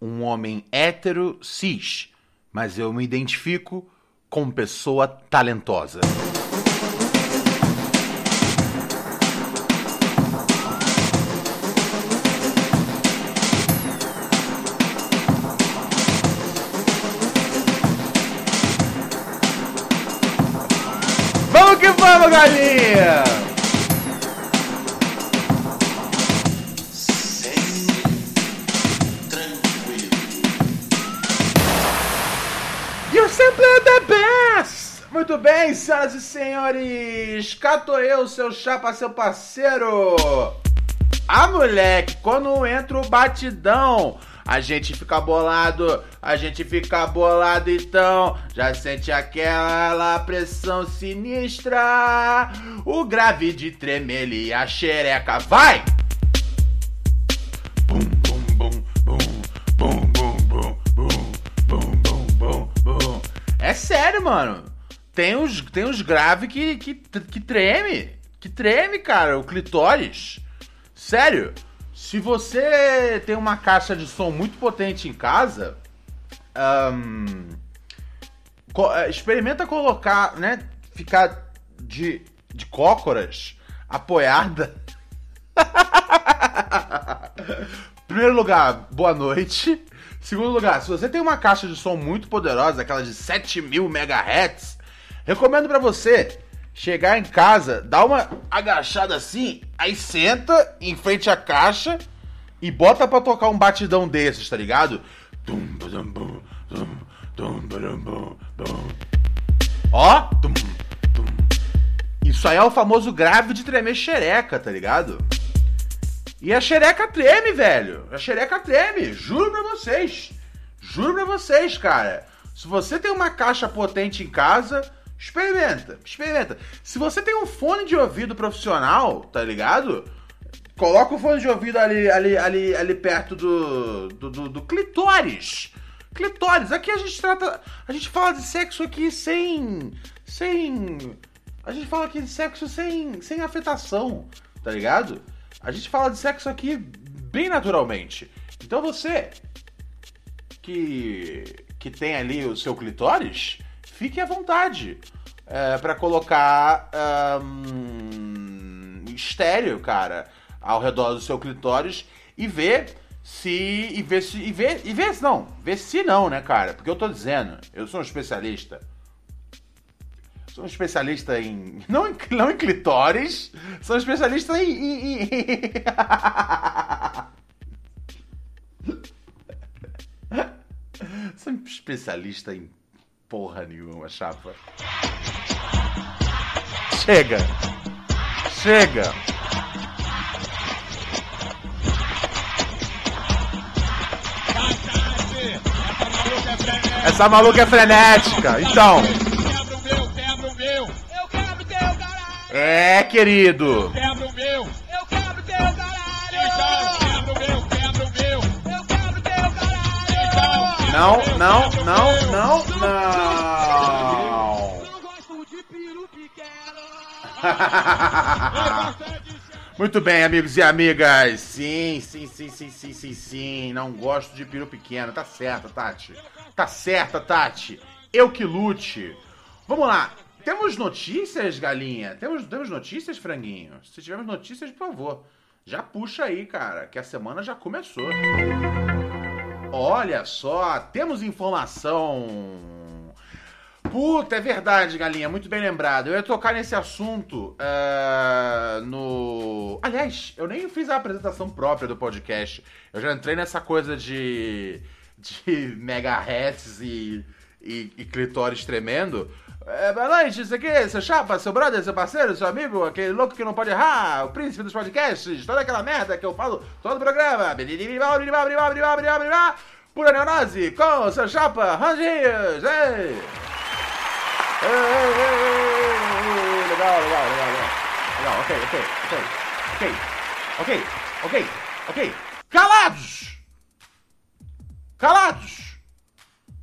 um homem hétero cis, mas eu me identifico como pessoa talentosa. Vamos que vamos, galinha! The best! Muito bem, senhoras e senhores! Cá tô eu, seu chapa, seu parceiro! Ah, moleque, quando entra o batidão, a gente fica bolado, a gente fica bolado então, já sente aquela pressão sinistra, o grave de tremer e a xereca vai! Mano. Tem uns, tem uns graves que, que, que treme. Que treme, cara. O clitóris. Sério. Se você tem uma caixa de som muito potente em casa, co- eh, experimenta colocar, né? Ficar de, de cócoras apoiada. Primeiro lugar, boa noite. Segundo lugar, se você tem uma caixa de som muito poderosa, aquela de 7000 MHz, recomendo pra você chegar em casa, dar uma agachada assim, aí senta em frente à caixa e bota pra tocar um batidão desses, tá ligado? Ó. Isso aí é o famoso grave de tremer xereca, tá ligado? E a xereca treme, velho. A xereca treme. Juro pra vocês. Juro pra vocês, cara. Se você tem uma caixa potente em casa, experimenta. Experimenta. Se você tem um fone de ouvido profissional, tá ligado? Coloca o fone de ouvido ali, ali, ali, ali perto do, do, do, do clitóris. Clitóris. Aqui a gente trata. A gente fala de sexo aqui sem. Sem. A gente fala aqui de sexo sem, sem afetação, tá ligado? A gente fala de sexo aqui bem naturalmente. Então você que que tem ali o seu clitóris, fique à vontade é, para colocar ahn, estéreo, cara, ao redor do seu clitóris e ver se e ver se e ver e ver se não, ver se não, né, cara? Porque eu tô dizendo, eu sou um especialista. Sou um especialista em. Não em, não em clitóris, sou um especialista em. em- em- sou um especialista em porra nenhuma, chapa. Chega! Chega! Essa maluca é frenética, então. É, querido. quebra o meu. Eu quebro teu caralho! Então, quebra o meu, quebra o meu. Eu quebro teu caralho! Então, Não, não, não, não, não. Eu gosto de peru pequeno! Muito bem, amigos e amigas. Sim, sim, sim, sim, sim, sim, sim. Não gosto de peru pequeno. Tá certa, Tati. Tá certa, Tati. Eu que lute. Vamos lá. Temos notícias, galinha? Temos, temos notícias, franguinho? Se tivermos notícias, por favor, já puxa aí, cara, que a semana já começou. Olha só, temos informação. Puta, é verdade, galinha, muito bem lembrado. Eu ia tocar nesse assunto eh, no. Aliás, eu nem fiz a apresentação própria do podcast. Eu já entrei nessa coisa de. de megahertz e, e, e clitóris tremendo. É, boa noite, isso aqui, seu chapa, seu brother, seu parceiro, seu amigo, aquele louco que não pode errar, o príncipe dos podcasts, toda aquela merda que eu falo todo o programa. Pura neurose, com seu chapa, Rangios, ei, Legal, legal, legal, legal. Legal, ok, ok, ok, ok, ok, ok, ok. Calados! Calados!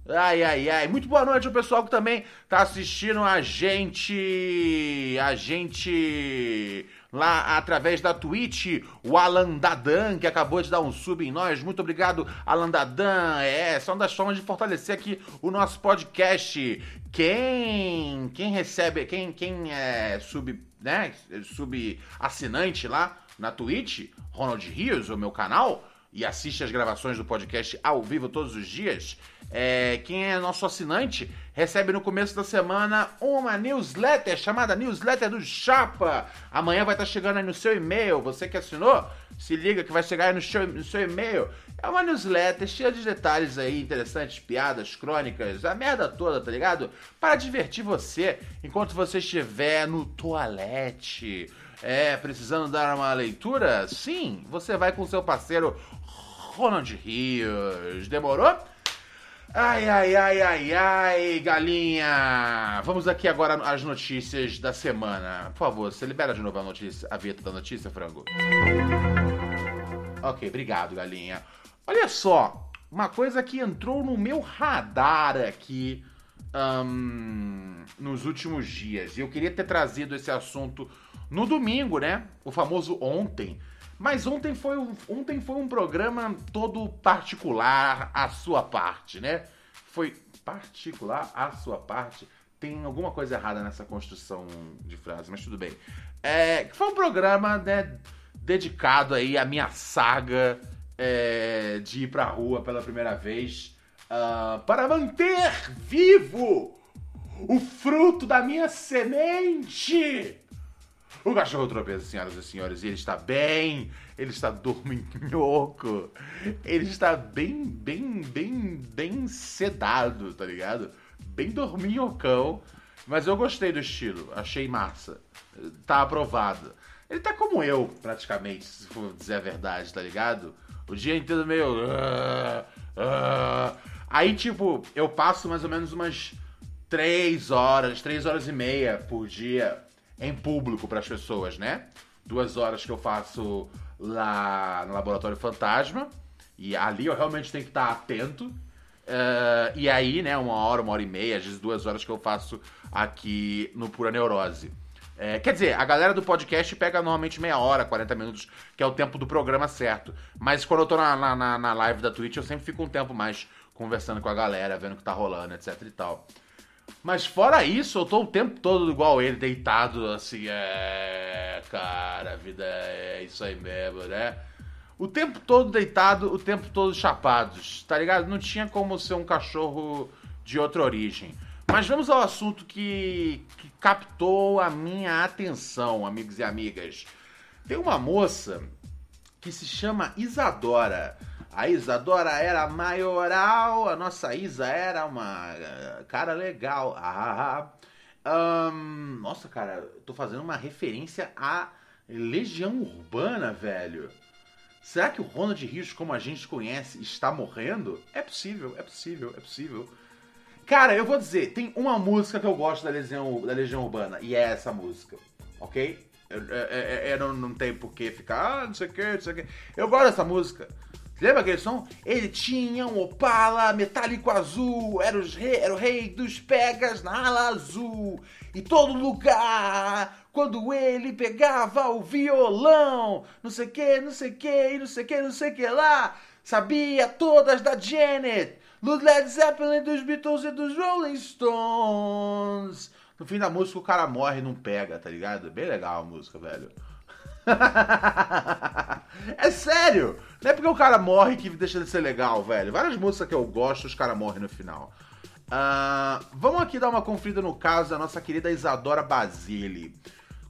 Ai, ai, ai. Muito boa noite ao pessoal que também tá assistindo a gente. A gente. Lá através da Twitch, o Alan Dadan, que acabou de dar um sub em nós. Muito obrigado, Alan Dadan. É, essa é das formas de fortalecer aqui o nosso podcast. Quem. Quem recebe. Quem, quem é sub. né? Sub assinante lá na Twitch, Ronald Rios, o meu canal e assiste as gravações do podcast ao vivo todos os dias, é, quem é nosso assinante recebe no começo da semana uma newsletter chamada Newsletter do Chapa. Amanhã vai estar chegando aí no seu e-mail. Você que assinou, se liga que vai chegar aí no seu, no seu e-mail. É uma newsletter cheia de detalhes aí interessantes, piadas, crônicas, a merda toda, tá ligado? Para divertir você enquanto você estiver no toalete. É, precisando dar uma leitura? Sim, você vai com seu parceiro Ronald Rios. Demorou? Ai, ai, ai, ai, ai, galinha! Vamos aqui agora às notícias da semana. Por favor, você libera de novo a notícia, a vinheta da notícia, frango. Ok, obrigado, galinha. Olha só, uma coisa que entrou no meu radar aqui ahn, nos últimos dias. E eu queria ter trazido esse assunto no domingo, né? O famoso ontem. Mas ontem foi, um- ontem foi um programa todo particular à sua parte, né? Foi particular à sua parte. Tem alguma coisa errada nessa construção de frase, mas tudo bem. É, foi um programa, né, dedicado aí à minha saga é, de ir pra rua pela primeira vez ah, para manter vivo o fruto da minha semente. O cachorro tropeça, senhoras e senhores, e ele está bem, ele está dorminhoco, ele está bem, bem, bem, bem sedado, tá ligado? Bem dorminhocão, mas eu gostei do estilo, achei massa, tá aprovado. Ele tá como eu, praticamente, se for dizer a verdade, tá ligado? O dia inteiro meio... ah, ah. Aí, tipo, eu passo mais ou menos umas três horas, três horas e meia por dia em público para as pessoas, né? Duas horas que eu faço lá no Laboratório Fantasma. E ali eu realmente tenho que estar atento. Eh, e aí, né, uma hora, uma hora e meia, às vezes duas horas que eu faço aqui no Pura Neurose. É, quer dizer, a galera do podcast pega normalmente meia hora, 40 minutos, que é o tempo do programa certo. Mas quando eu tô na- na, na live da Twitch, eu sempre fico um tempo mais conversando com a galera, vendo o que tá rolando, etc e tal. Mas fora isso, eu tô o tempo todo igual ele, deitado, assim, é. Cara, a vida é isso aí mesmo, né? O tempo todo deitado, o tempo todo chapados, tá ligado? Não tinha como ser um cachorro de outra origem. Mas vamos ao assunto que, que captou a minha atenção, amigos e amigas. Tem uma moça que se chama Isadora. A Isadora era maioral, a nossa Isa era uma eh, cara legal. Ah, ahn, nossa, cara, tô fazendo uma referência à Legião Urbana, velho. Será que o Ronald Rios, como a gente conhece, está morrendo? É possível, é possível, é possível. Cara, eu vou dizer, tem uma música que eu gosto da Legião, da Legião Urbana, e é essa música, ok? Eu, eu- eu- eu não, não tenho por que ficar, ah, não sei o que, não sei o que. Eu gosto dessa música. Lembra aquele som? Ele tinha um Opala metálico azul, era, os rei, era o rei dos pegas na ala azul. E todo lugar, quando ele pegava o violão, não sei que, não sei que, não sei que, não sei que lá, sabia todas da Janet, do Led Zeppelin, dos Beatles e dos Rolling Stones. No fim da música o cara morre e não pega, tá ligado? Bem legal a música, velho. é sério! Não é porque o cara morre que deixa de ser legal, velho. Várias músicas que eu gosto, os caras morrem no final. Ah, vamos aqui dar uma conferida no caso da nossa querida Isadora Basile.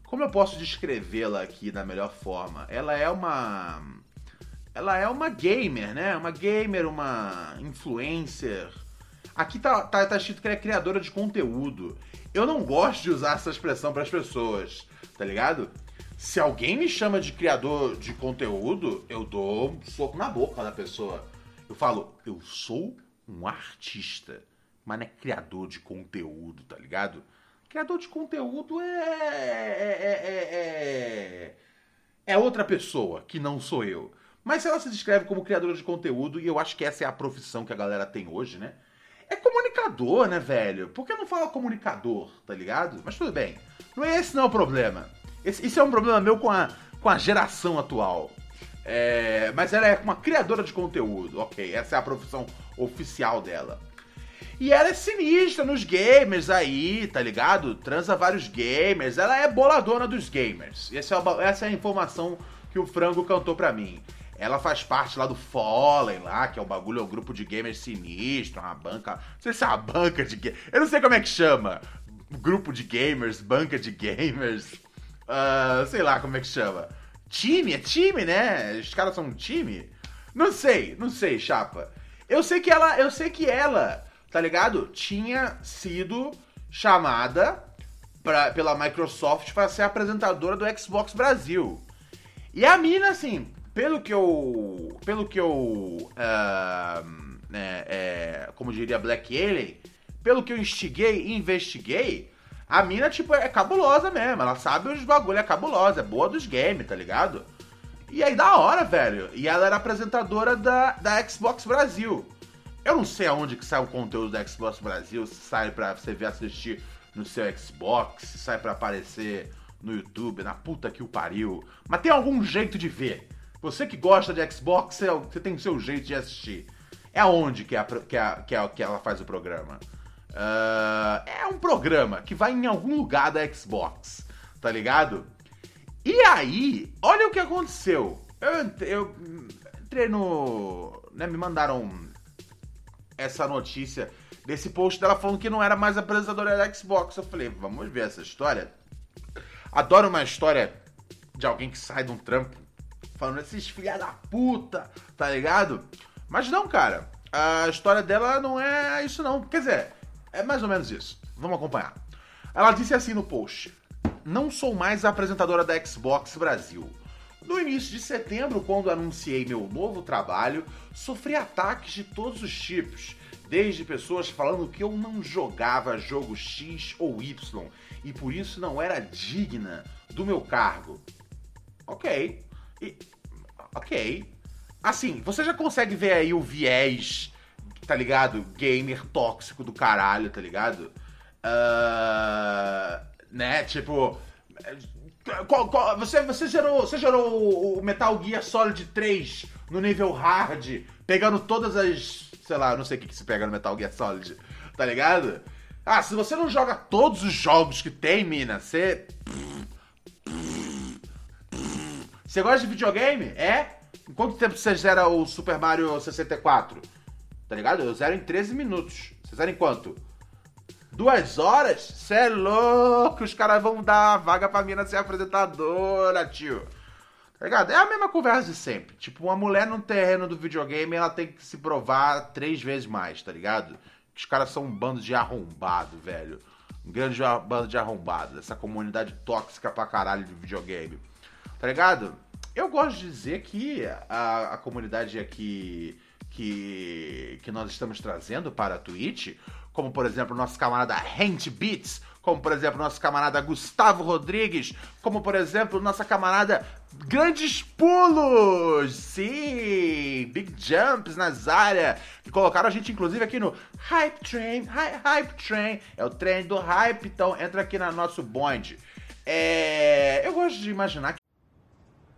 Como eu posso descrevê-la aqui da melhor forma? Ela é uma. Ela é uma gamer, né? Uma gamer, uma influencer. Aqui tá, tá, tá escrito que ela é criadora de conteúdo. Eu não gosto de usar essa expressão para as pessoas, tá ligado? Se alguém me chama de criador de conteúdo, eu dou um soco na boca da pessoa. Eu falo, eu sou um artista, mas não é criador de conteúdo, tá ligado? Criador de conteúdo é. É, é, é, é outra pessoa que não sou eu. Mas ela se descreve como criadora de conteúdo, e eu acho que essa é a profissão que a galera tem hoje, né? É comunicador, né, velho? Por que não fala comunicador, tá ligado? Mas tudo bem. Não é esse não é o problema. Esse, isso é um problema meu com a, com a geração atual. É, mas ela é uma criadora de conteúdo, ok. Essa é a profissão oficial dela. E ela é sinistra nos gamers aí, tá ligado? Transa vários gamers. Ela é boladona dos gamers. Essa é a, essa é a informação que o Frango cantou pra mim. Ela faz parte lá do Fallen, lá, que é o bagulho, é um grupo de gamers sinistro, uma banca. Não sei se é uma banca de gamers. Eu não sei como é que chama. Grupo de gamers, banca de gamers. Uh, sei lá como é que chama. Time? É time, né? Os caras são um time? Não sei, não sei, chapa. Eu sei que ela. Eu sei que ela, tá ligado? Tinha sido chamada pra, pela Microsoft para ser apresentadora do Xbox Brasil. E a mina, assim, pelo que eu. Pelo que eu. Uh, é, é, como diria Black Alien, pelo que eu instiguei e investiguei, a mina, tipo, é cabulosa mesmo. Ela sabe os bagulho, é cabulosa, é boa dos games, tá ligado? E aí, da hora, velho. E ela era apresentadora da, da Xbox Brasil. Eu não sei aonde que sai o conteúdo da Xbox Brasil, se sai pra você ver assistir no seu Xbox, se sai pra aparecer no YouTube, na puta que o pariu. Mas tem algum jeito de ver. Você que gosta de Xbox, você tem o seu jeito de assistir. É aonde que, é que, é que, é que ela faz o programa? Uh, é um programa que vai em algum lugar da Xbox, tá ligado? E aí, olha o que aconteceu. Eu, eu entrei no. Né, me mandaram essa notícia desse post dela falando que não era mais apresentadora da Xbox. Eu falei, vamos ver essa história. Adoro uma história de alguém que sai de um trampo falando esses filha da puta, tá ligado? Mas não, cara. A história dela não é isso não. Quer dizer, é mais ou menos isso. Vamos acompanhar. Ela disse assim no post: Não sou mais a apresentadora da Xbox Brasil. No início de setembro, quando anunciei meu novo trabalho, sofri ataques de todos os tipos, desde pessoas falando que eu não jogava jogo X ou Y e por isso não era digna do meu cargo. Ok, e, ok. Assim, você já consegue ver aí o viés, tá ligado? Gamer tóxico do caralho, tá ligado? Uh, né? Tipo. Qual, qual, você, você, gerou, você gerou o Metal Gear Solid 3 no nível hard, pegando todas as. Sei lá, não sei o que, que se pega no Metal Gear Solid, tá ligado? Ah, se você não joga todos os jogos que tem, mina, você. Você gosta de videogame? É? Quanto tempo você zera o Super Mario 64? Tá ligado? Eu zero em 13 minutos. Você zera em quanto? Duas horas? Você é louco! Os caras vão dar a vaga pra mina ser apresentadora, tio. Tá ligado? É a mesma conversa de sempre. Tipo, uma mulher no terreno do videogame, ela tem que se provar três vezes mais, tá ligado? Os caras são um bando de arrombado, velho. Um grande bando de arrombado. Essa comunidade tóxica pra caralho de videogame. Tá ligado? Eu gosto de dizer que a, a comunidade aqui que, que nós estamos trazendo para a Twitch, como por exemplo nosso camarada Hand Beats, como por exemplo nosso camarada Gustavo Rodrigues, como por exemplo nossa camarada Grandes Pulos, sim, Big Jumps nas áreas, que colocaram a gente inclusive aqui no Hype Train, Hype Train, é o trem do hype, então entra aqui no nosso bonde. É, eu gosto de imaginar que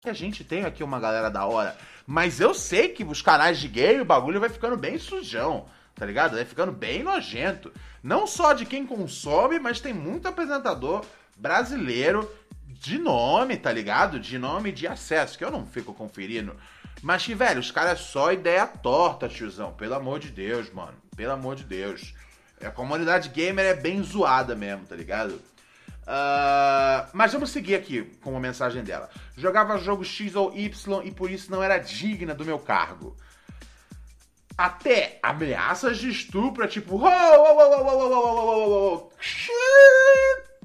Que a gente tem aqui uma galera da hora. Mas eu sei que os canais de gay, o bagulho vai ficando bem sujão, tá ligado? Vai ficando bem nojento. Não só de quem consome, mas tem muito apresentador brasileiro de nome, tá ligado? De nome de acesso, que eu não fico conferindo. Mas que, velho, os caras é só ideia torta, tiozão. Pelo amor de Deus, mano. Pelo amor de Deus. A comunidade gamer é bem zoada mesmo, tá ligado? Uh, mas vamos seguir aqui com a mensagem dela. Jogava jogo X ou Y e por isso não era digna do meu cargo. Até ameaças de estupro, tipo.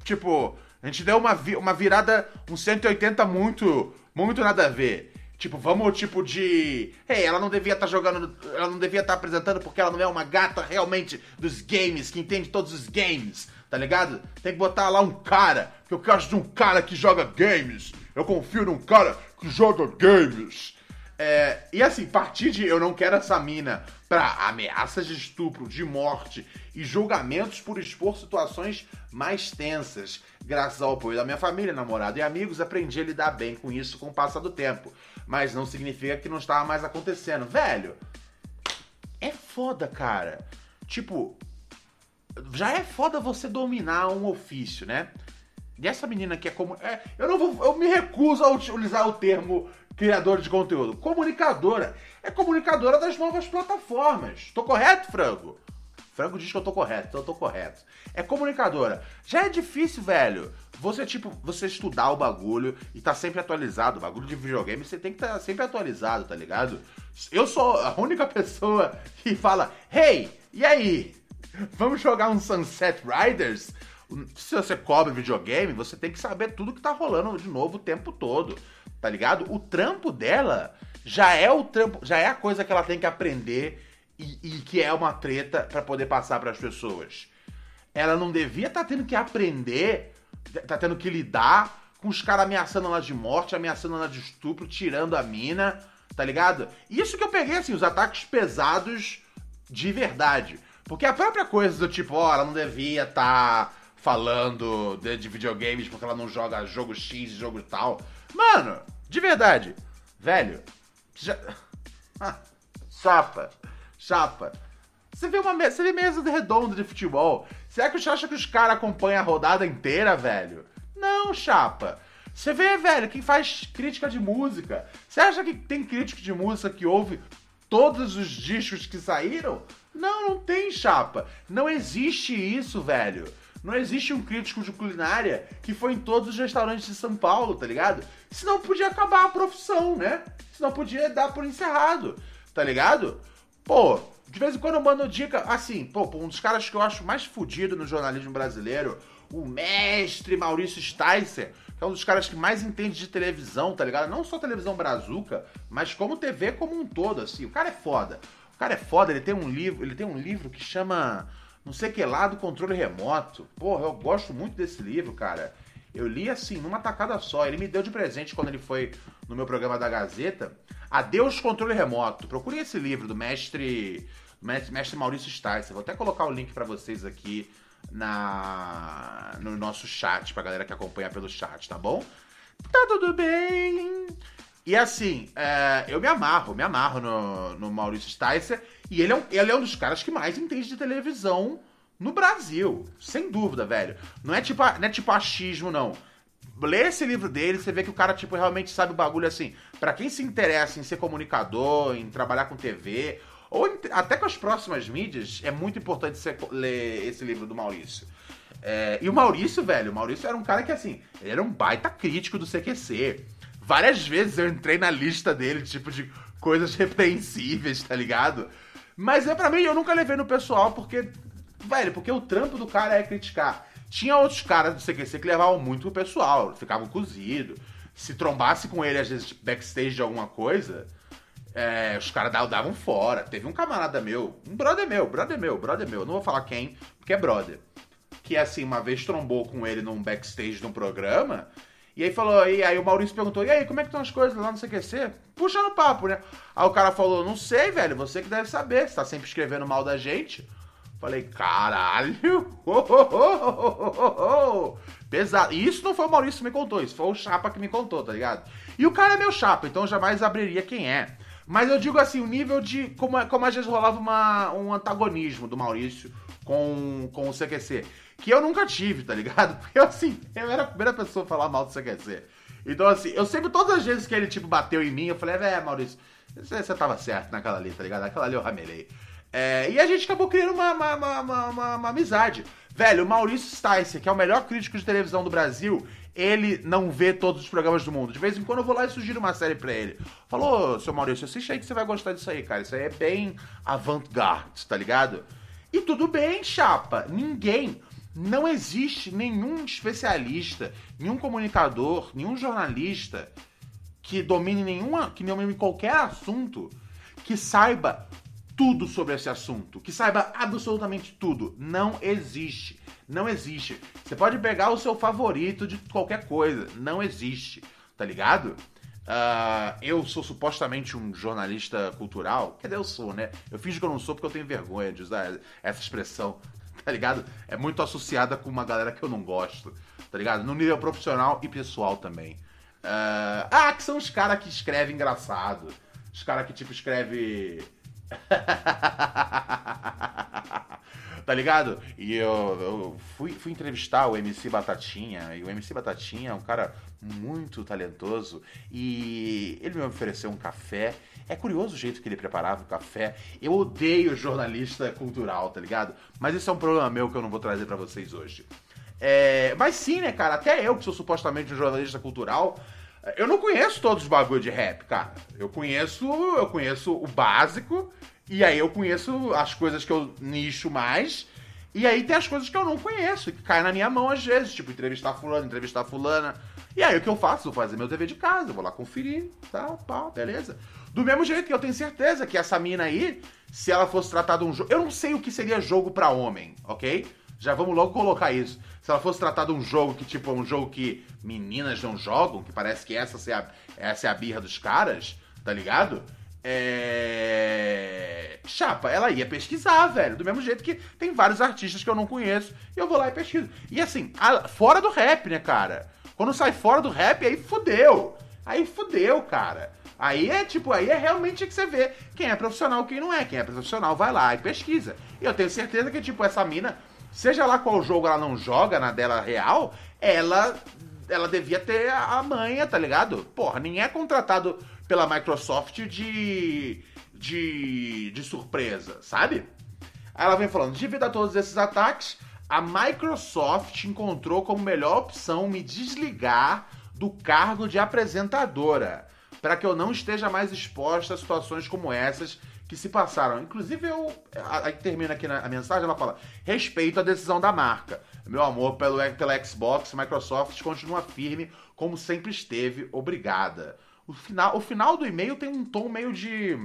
Tipo, a gente deu uma, vi uma virada, um 180 muito, muito nada a ver. Tipo, vamos tipo de. Ei, ela não devia estar tá jogando. Ela não devia estar tá apresentando porque ela não é uma gata realmente dos games, que entende todos os games tá ligado? Tem que botar lá um cara, que eu gosto de um cara que joga games. Eu confio num cara que joga games. É, e assim, partir de eu não quero essa mina pra ameaças de estupro, de morte e julgamentos por expor situações mais tensas. Graças ao apoio da minha família, namorado e amigos, aprendi a lidar bem com isso com o passar do tempo. Mas não significa que não estava mais acontecendo. Velho, é foda, cara. Tipo, já é foda você dominar um ofício, né? E essa menina que é como. É, eu não vou. Eu me recuso a utilizar o termo criador de conteúdo. Comunicadora. É comunicadora das novas plataformas. Tô correto, Frango? Frango diz que eu tô correto, então eu tô correto. É comunicadora. Já é difícil, velho. Você, tipo, você estudar o bagulho e tá sempre atualizado. O bagulho de videogame, você tem que estar sempre atualizado, tá ligado? Eu sou a única pessoa que fala, hey, e aí? Vamos jogar um Sunset Riders? Se você cobre videogame, você tem que saber tudo que tá rolando de novo o tempo todo, tá ligado? O trampo dela já é o trampo, já é a coisa que ela tem que aprender e, e que é uma treta pra poder passar pras pessoas. Ela não devia estar tendo que aprender, tá tendo que lidar com os caras ameaçando ela de morte, ameaçando ela de estupro, tirando a mina, tá ligado? Isso que eu peguei, assim, os ataques pesados de verdade. Porque a própria coisa do tipo, ó, ela não devia estar falando de, de videogames porque ela não joga jogo X jogo tal. Mano, de verdade, velho, já... Ah, chapa, chapa. Você vê uma me- você vê mesa de redonda de futebol. Será que você acha que os caras acompanham a rodada inteira, velho? Não, chapa. Você vê, velho, quem faz crítica de música. Você acha que tem crítico de música que ouve todos os discos que saíram? Não, não tem, chapa. Não existe isso, velho. Não existe um crítico de culinária que foi em todos os restaurantes de São Paulo, tá ligado? Senão podia acabar a profissão, né? Senão podia dar por encerrado, tá ligado? Pô, de vez em quando eu mando dica, assim, pô, um dos caras que eu acho mais fudido no jornalismo brasileiro, o mestre Maurício Sticer, que é um dos caras que mais entende de televisão, tá ligado? Não só televisão brazuca, mas como TV como um todo, assim. O cara é foda. O cara é foda, ele tem um livro, ele tem um livro que chama não sei que lá do controle remoto. Porra, eu gosto muito desse livro, cara. Eu li assim, numa tacada só. Ele me deu de presente quando ele foi no meu programa da Gazeta. Adeus Controle Remoto. Procurem esse livro do mestre, mestre, Maurício Sticer. Vou até colocar o link pra vocês aqui na no nosso chat, pra galera que acompanha pelo chat, tá bom? Tá tudo bem. E assim, é, eu me amarro, me amarro no, no Maurício Sticer. E ele é, um, ele é um dos caras que mais entende de televisão no Brasil. Sem dúvida, velho. Não é tipo, não é tipo achismo, não. Lê esse livro dele, você vê que o cara, tipo, realmente sabe o bagulho assim. Pra quem se interessa em ser comunicador, em trabalhar com TV, ou em- até com as próximas mídias, é muito importante você ler esse livro do Maurício. É, e o Maurício, velho, o Maurício era um cara que, assim, ele era um baita crítico do CQC. Várias vezes eu entrei na lista dele, tipo, de coisas repreensíveis, tá ligado? Mas é pra mim, eu nunca levei no pessoal, porque, velho, porque o trampo do cara é criticar. Tinha outros caras do CQC que levavam muito pro pessoal, ficavam cozidos. se trombasse com ele, às vezes, backstage de alguma coisa, é, os caras da- davam fora. Teve um camarada meu, um brother meu, brother meu, brother meu, não vou falar quem, porque é brother. Que assim, uma vez trombou com ele num backstage de um programa. E aí falou, e aí o Maurício perguntou, e aí, como é que estão as coisas lá no CQC? Puxando papo, né? Aí o cara falou, não sei, velho, você que deve saber, você tá sempre escrevendo mal da gente. Falei, caralho! Pesado. E isso não foi o Maurício que me contou, isso foi o Chapa que me contou, tá ligado? E o cara é meu Chapa, então eu jamais abriria quem é. Mas eu digo assim, o nível de. Como, como às vezes rolava uma, um antagonismo do Maurício com, com o CQC. Que eu nunca tive, tá ligado? Porque assim, eu era a primeira pessoa a falar mal do CQC. Então, assim, eu sempre, todas as vezes que ele, tipo, bateu em mim, eu falei, é, Maurício, você, você tava certo naquela ali, tá ligado? Naquela ali eu ramelei. É, e a gente acabou criando uma, uma, uma, uma, amizade. Velho, o Maurício Sticer, que é o melhor crítico de televisão do Brasil, ele não vê todos os programas do mundo. De vez em quando eu vou lá e sugiro uma série pra ele. Falou, seu Maurício, assiste aí que você vai gostar disso aí, cara. Isso aí é bem avant-garde, tá ligado? E tudo bem, chapa. Ninguém, não existe nenhum especialista, nenhum comunicador, nenhum jornalista que domine nenhuma, que domine qualquer assunto, que saiba tudo sobre esse assunto, que saiba absolutamente tudo. Não existe. Não existe. Você pode pegar o seu favorito de qualquer coisa. Não existe. Tá ligado? Ah, eu sou supostamente um jornalista cultural. Quer dizer, eu sou, né? Eu fingo que eu não sou porque eu tenho vergonha de usar essa expressão. Tá ligado? É muito associada com uma galera que eu não gosto. Tá ligado? No nível profissional e pessoal também. Ah, ah, que são os caras que escrevem engraçado. Os caras que, tipo, escreve. tá ligado? E eu, eu fui, fui entrevistar o MC Batatinha, e o MC Batatinha é um cara muito talentoso, e ele me ofereceu um café. É curioso o jeito que ele preparava o café. Eu odeio jornalista cultural, tá ligado? Mas isso é um problema meu que eu não vou trazer pra vocês hoje. É, mas sim, né, cara? Até eu, que sou supostamente um jornalista cultural, eu não conheço todos os bagulho de rap, cara. Eu conheço, eu conheço o básico, e aí eu conheço as coisas que eu nicho mais, e aí tem as coisas que eu não conheço, que caem na minha mão às vezes, tipo entrevistar fulano, entrevistar fulana. E aí o que eu faço? Vou fazer meu dever de casa, vou lá conferir, tal, pau, beleza. Do mesmo jeito que eu tenho certeza que essa mina aí, se ela fosse tratada um jogo. Eu não sei o que seria jogo pra homem, ok? Já vamos logo colocar isso. Se ela fosse tratada um jogo que, tipo, é um jogo que meninas não jogam, que parece que essa, é essa é a birra dos caras, tá ligado? É. Chapa, ela ia pesquisar, velho. Do mesmo jeito que tem vários artistas que eu não conheço. E eu vou lá e pesquiso. E assim, a- fora do rap, né, cara? Quando sai fora do rap, aí fudeu. Aí fudeu, cara. Aí é tipo, aí é realmente que você vê quem é profissional e quem não é. Quem é profissional vai lá e pesquisa. E eu tenho certeza que, tipo, essa mina, seja lá qual jogo ela não joga na dela real, ela ela devia ter a manha, tá ligado? Porra, ninguém é contratado pela Microsoft de, de, de surpresa, sabe? Aí ela vem falando, devido a todos esses ataques, a Microsoft encontrou como melhor opção me desligar do cargo de apresentadora, para que eu não esteja mais exposta a situações como essas que se passaram. Inclusive, eu. Aí termina aqui na, a mensagem, ela fala: respeito a decisão da marca. Meu amor pelo, pela Xbox, Microsoft continua firme, como sempre esteve. Obrigada. O final, o final do e-mail tem um tom meio de.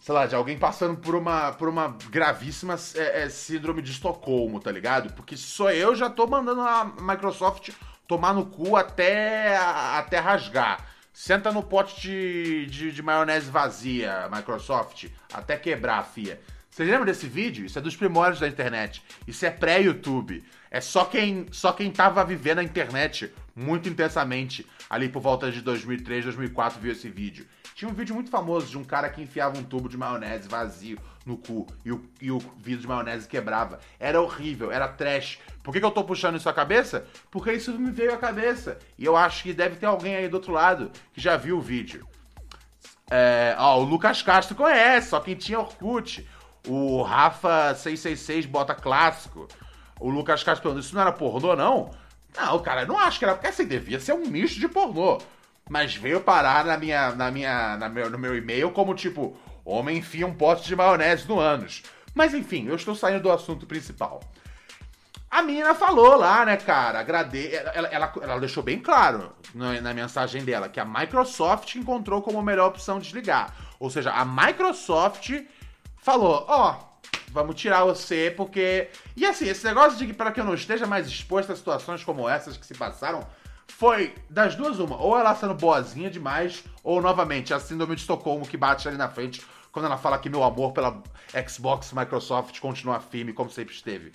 Sei lá, de alguém passando por uma, por uma gravíssima é, é, síndrome de Estocolmo, tá ligado? Porque só eu já tô mandando a Microsoft tomar no cu até, até rasgar. Senta no pote de, de, de maionese vazia, Microsoft, até quebrar, fia. Vocês lembram desse vídeo? Isso é dos primórdios da internet. Isso é pré-YouTube. É só quem, só quem tava vivendo a internet muito intensamente ali por volta de 2003, 2004 viu esse vídeo. Tinha um vídeo muito famoso de um cara que enfiava um tubo de maionese vazio no cu e o, e o vidro de maionese quebrava. Era horrível, era trash. Por que, que eu tô puxando isso à cabeça? Porque isso me veio à cabeça. E eu acho que deve ter alguém aí do outro lado que já viu o vídeo. É, ó, o Lucas Castro conhece, só quem tinha Orkut. O Rafa 666 bota clássico. O Lucas Castro perguntou, isso não era pornô, não? Não, cara, eu não acho que era, porque assim, devia ser um misto de pornô. Mas veio parar na minha, na minha, na meu, no meu e-mail como tipo, homem enfia um pote de maionese no ânus. Mas enfim, eu estou saindo do assunto principal. A mina falou lá, né, cara? Agrade... Ela, ela, ela deixou bem claro na, na mensagem dela que a Microsoft encontrou como melhor opção desligar. Ou seja, a Microsoft falou: ó, vamos tirar você porque. E assim, esse negócio de que para que eu não esteja mais exposto a situações como essas que se passaram, foi das duas uma. Ou ela sendo boazinha demais, ou novamente a síndrome de Estocolmo que bate ali na frente quando ela fala que meu amor pela Xbox Microsoft continua firme como sempre esteve.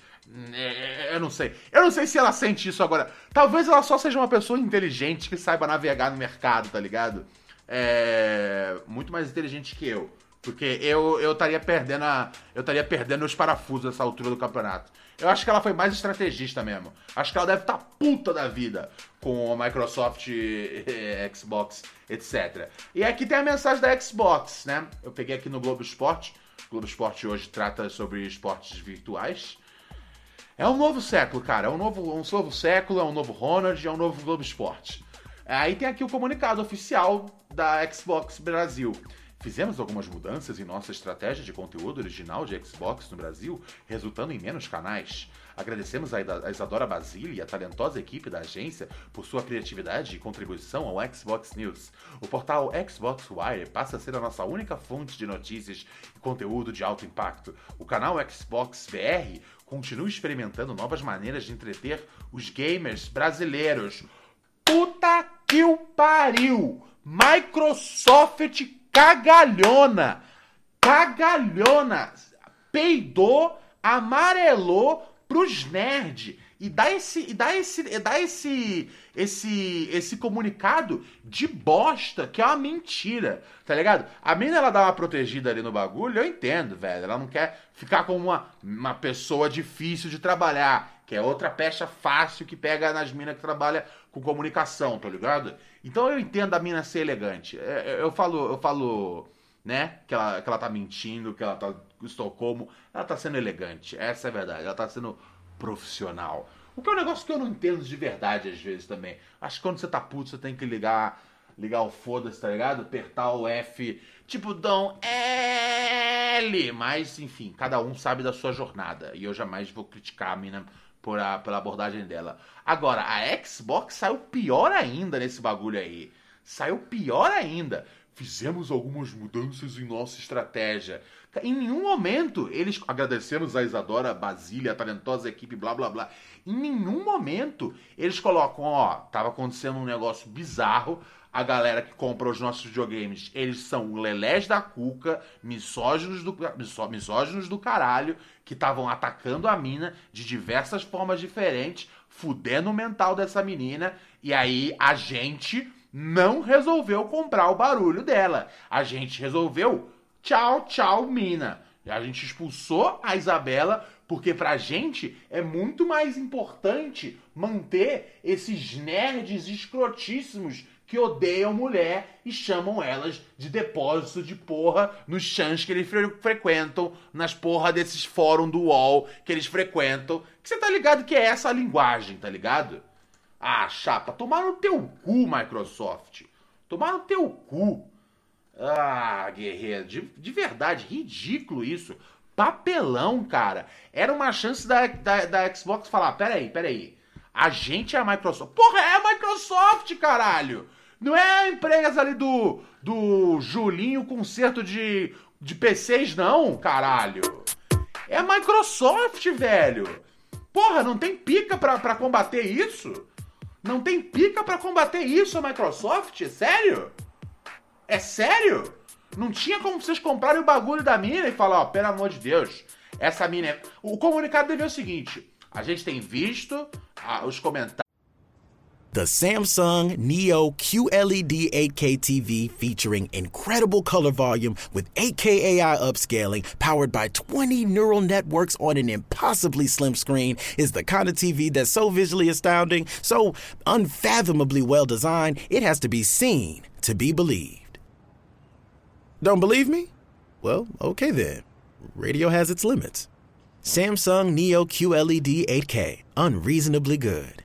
É, Eu não sei. Eu não sei se ela sente isso agora. Talvez ela só seja uma pessoa inteligente que saiba navegar no mercado, tá ligado? É. Muito mais inteligente que eu. Porque eu eu estaria perdendo a, eu estaria perdendo os parafusos nessa altura do campeonato. Eu acho que ela foi mais estrategista mesmo. Acho que ela deve estar puta da vida com a Microsoft, eh, Xbox, etc. E aqui tem a mensagem da Xbox, né? Eu peguei aqui no Globo Esporte. O Globo Esporte hoje trata sobre esportes virtuais. É um novo século, cara. É um novo, um novo século, é um novo Ronald, é um novo Globo Esporte. Aí tem aqui o comunicado oficial da Xbox Brasil. Fizemos algumas mudanças em nossa estratégia de conteúdo original de Xbox no Brasil, resultando em menos canais. Agradecemos a Isadora Basile e a talentosa equipe da agência por sua criatividade e contribuição ao Xbox News. O portal Xbox Wire passa a ser a nossa única fonte de notícias e conteúdo de alto impacto. O canal Xbox VR continua experimentando novas maneiras de entreter os gamers brasileiros. Puta que o pariu! Microsoft cagalhona! Cagalhona! Peidou, amarelou pros nerds. E dá esse, e dá esse, e dá esse, esse, esse comunicado de bosta, que é uma mentira, tá ligado? A mina, ela dá uma protegida ali no bagulho, eu entendo, velho. Ela não quer ficar como uma, uma pessoa difícil de trabalhar, que é outra pecha fácil que pega nas minas que trabalha com comunicação, tá ligado? Então eu entendo a mina ser elegante. É, é, Eu falo, eu falo, né, que ela, que ela tá mentindo, que ela tá Estocolmo. Ela tá sendo elegante, essa é a verdade. Ela tá sendo profissional. O que é um negócio que eu não entendo de verdade às vezes também. Acho que quando você tá puto, você tem que ligar, ligar o foda-se, tá ligado? Apertar o F, tipo, dão L. Mas, enfim, cada um sabe da sua jornada. E eu jamais vou criticar a mina por a, pela abordagem dela. Agora, a Xbox saiu pior ainda nesse bagulho aí. Saiu pior ainda. Fizemos algumas mudanças em nossa estratégia. Em nenhum momento eles. Agradecemos a Isadora Basília, a talentosa equipe, blá blá blá. Em nenhum momento eles colocam, ó, tava acontecendo um negócio bizarro. A galera que compra os nossos videogames, eles são lelés da cuca, misóginos do, misó- misóginos do caralho, que estavam atacando a mina de diversas formas diferentes, fudendo o mental dessa menina. E aí a gente não resolveu comprar o barulho dela. A gente resolveu tchau, tchau, mina. A gente expulsou a Isabela porque pra gente é muito mais importante manter esses nerds escrotíssimos que odeiam mulher e chamam elas de depósito de porra nos chãs que eles fre- frequentam, nas porra desses fóruns do UOL que eles frequentam. Que você tá ligado que é essa a linguagem, tá ligado? Ah, chapa, tomar no teu cu, Microsoft. Tomar no teu cu. Ah, guerreiro, de, de verdade, ridículo isso. Papelão, cara. Era uma chance da, da, da Xbox falar: peraí, peraí. A gente é a Microsoft. Porra, é a Microsoft, caralho! Não é a empresa ali do, do Julinho Concerto de, de PCs, não, caralho. É a Microsoft, velho. Porra, não tem pica pra, pra combater isso? Não tem pica pra combater isso, a Microsoft? Sério? É sério? Não tinha como vocês comprarem o bagulho da mina e falar, ó, pelo amor de Deus, essa mina é... O comunicado ser o seguinte, a gente tem visto ah, os comentários The Samsung Neo QLED 8K TV featuring incredible color volume with 8K AI upscaling powered by 20 neural networks on an impossibly slim screen is the kind of TV that's so visually astounding, so unfathomably well designed, it has to be seen to be believed. Don't believe me? Well, okay then. Radio has its limits. Samsung Neo QLED 8K, unreasonably good.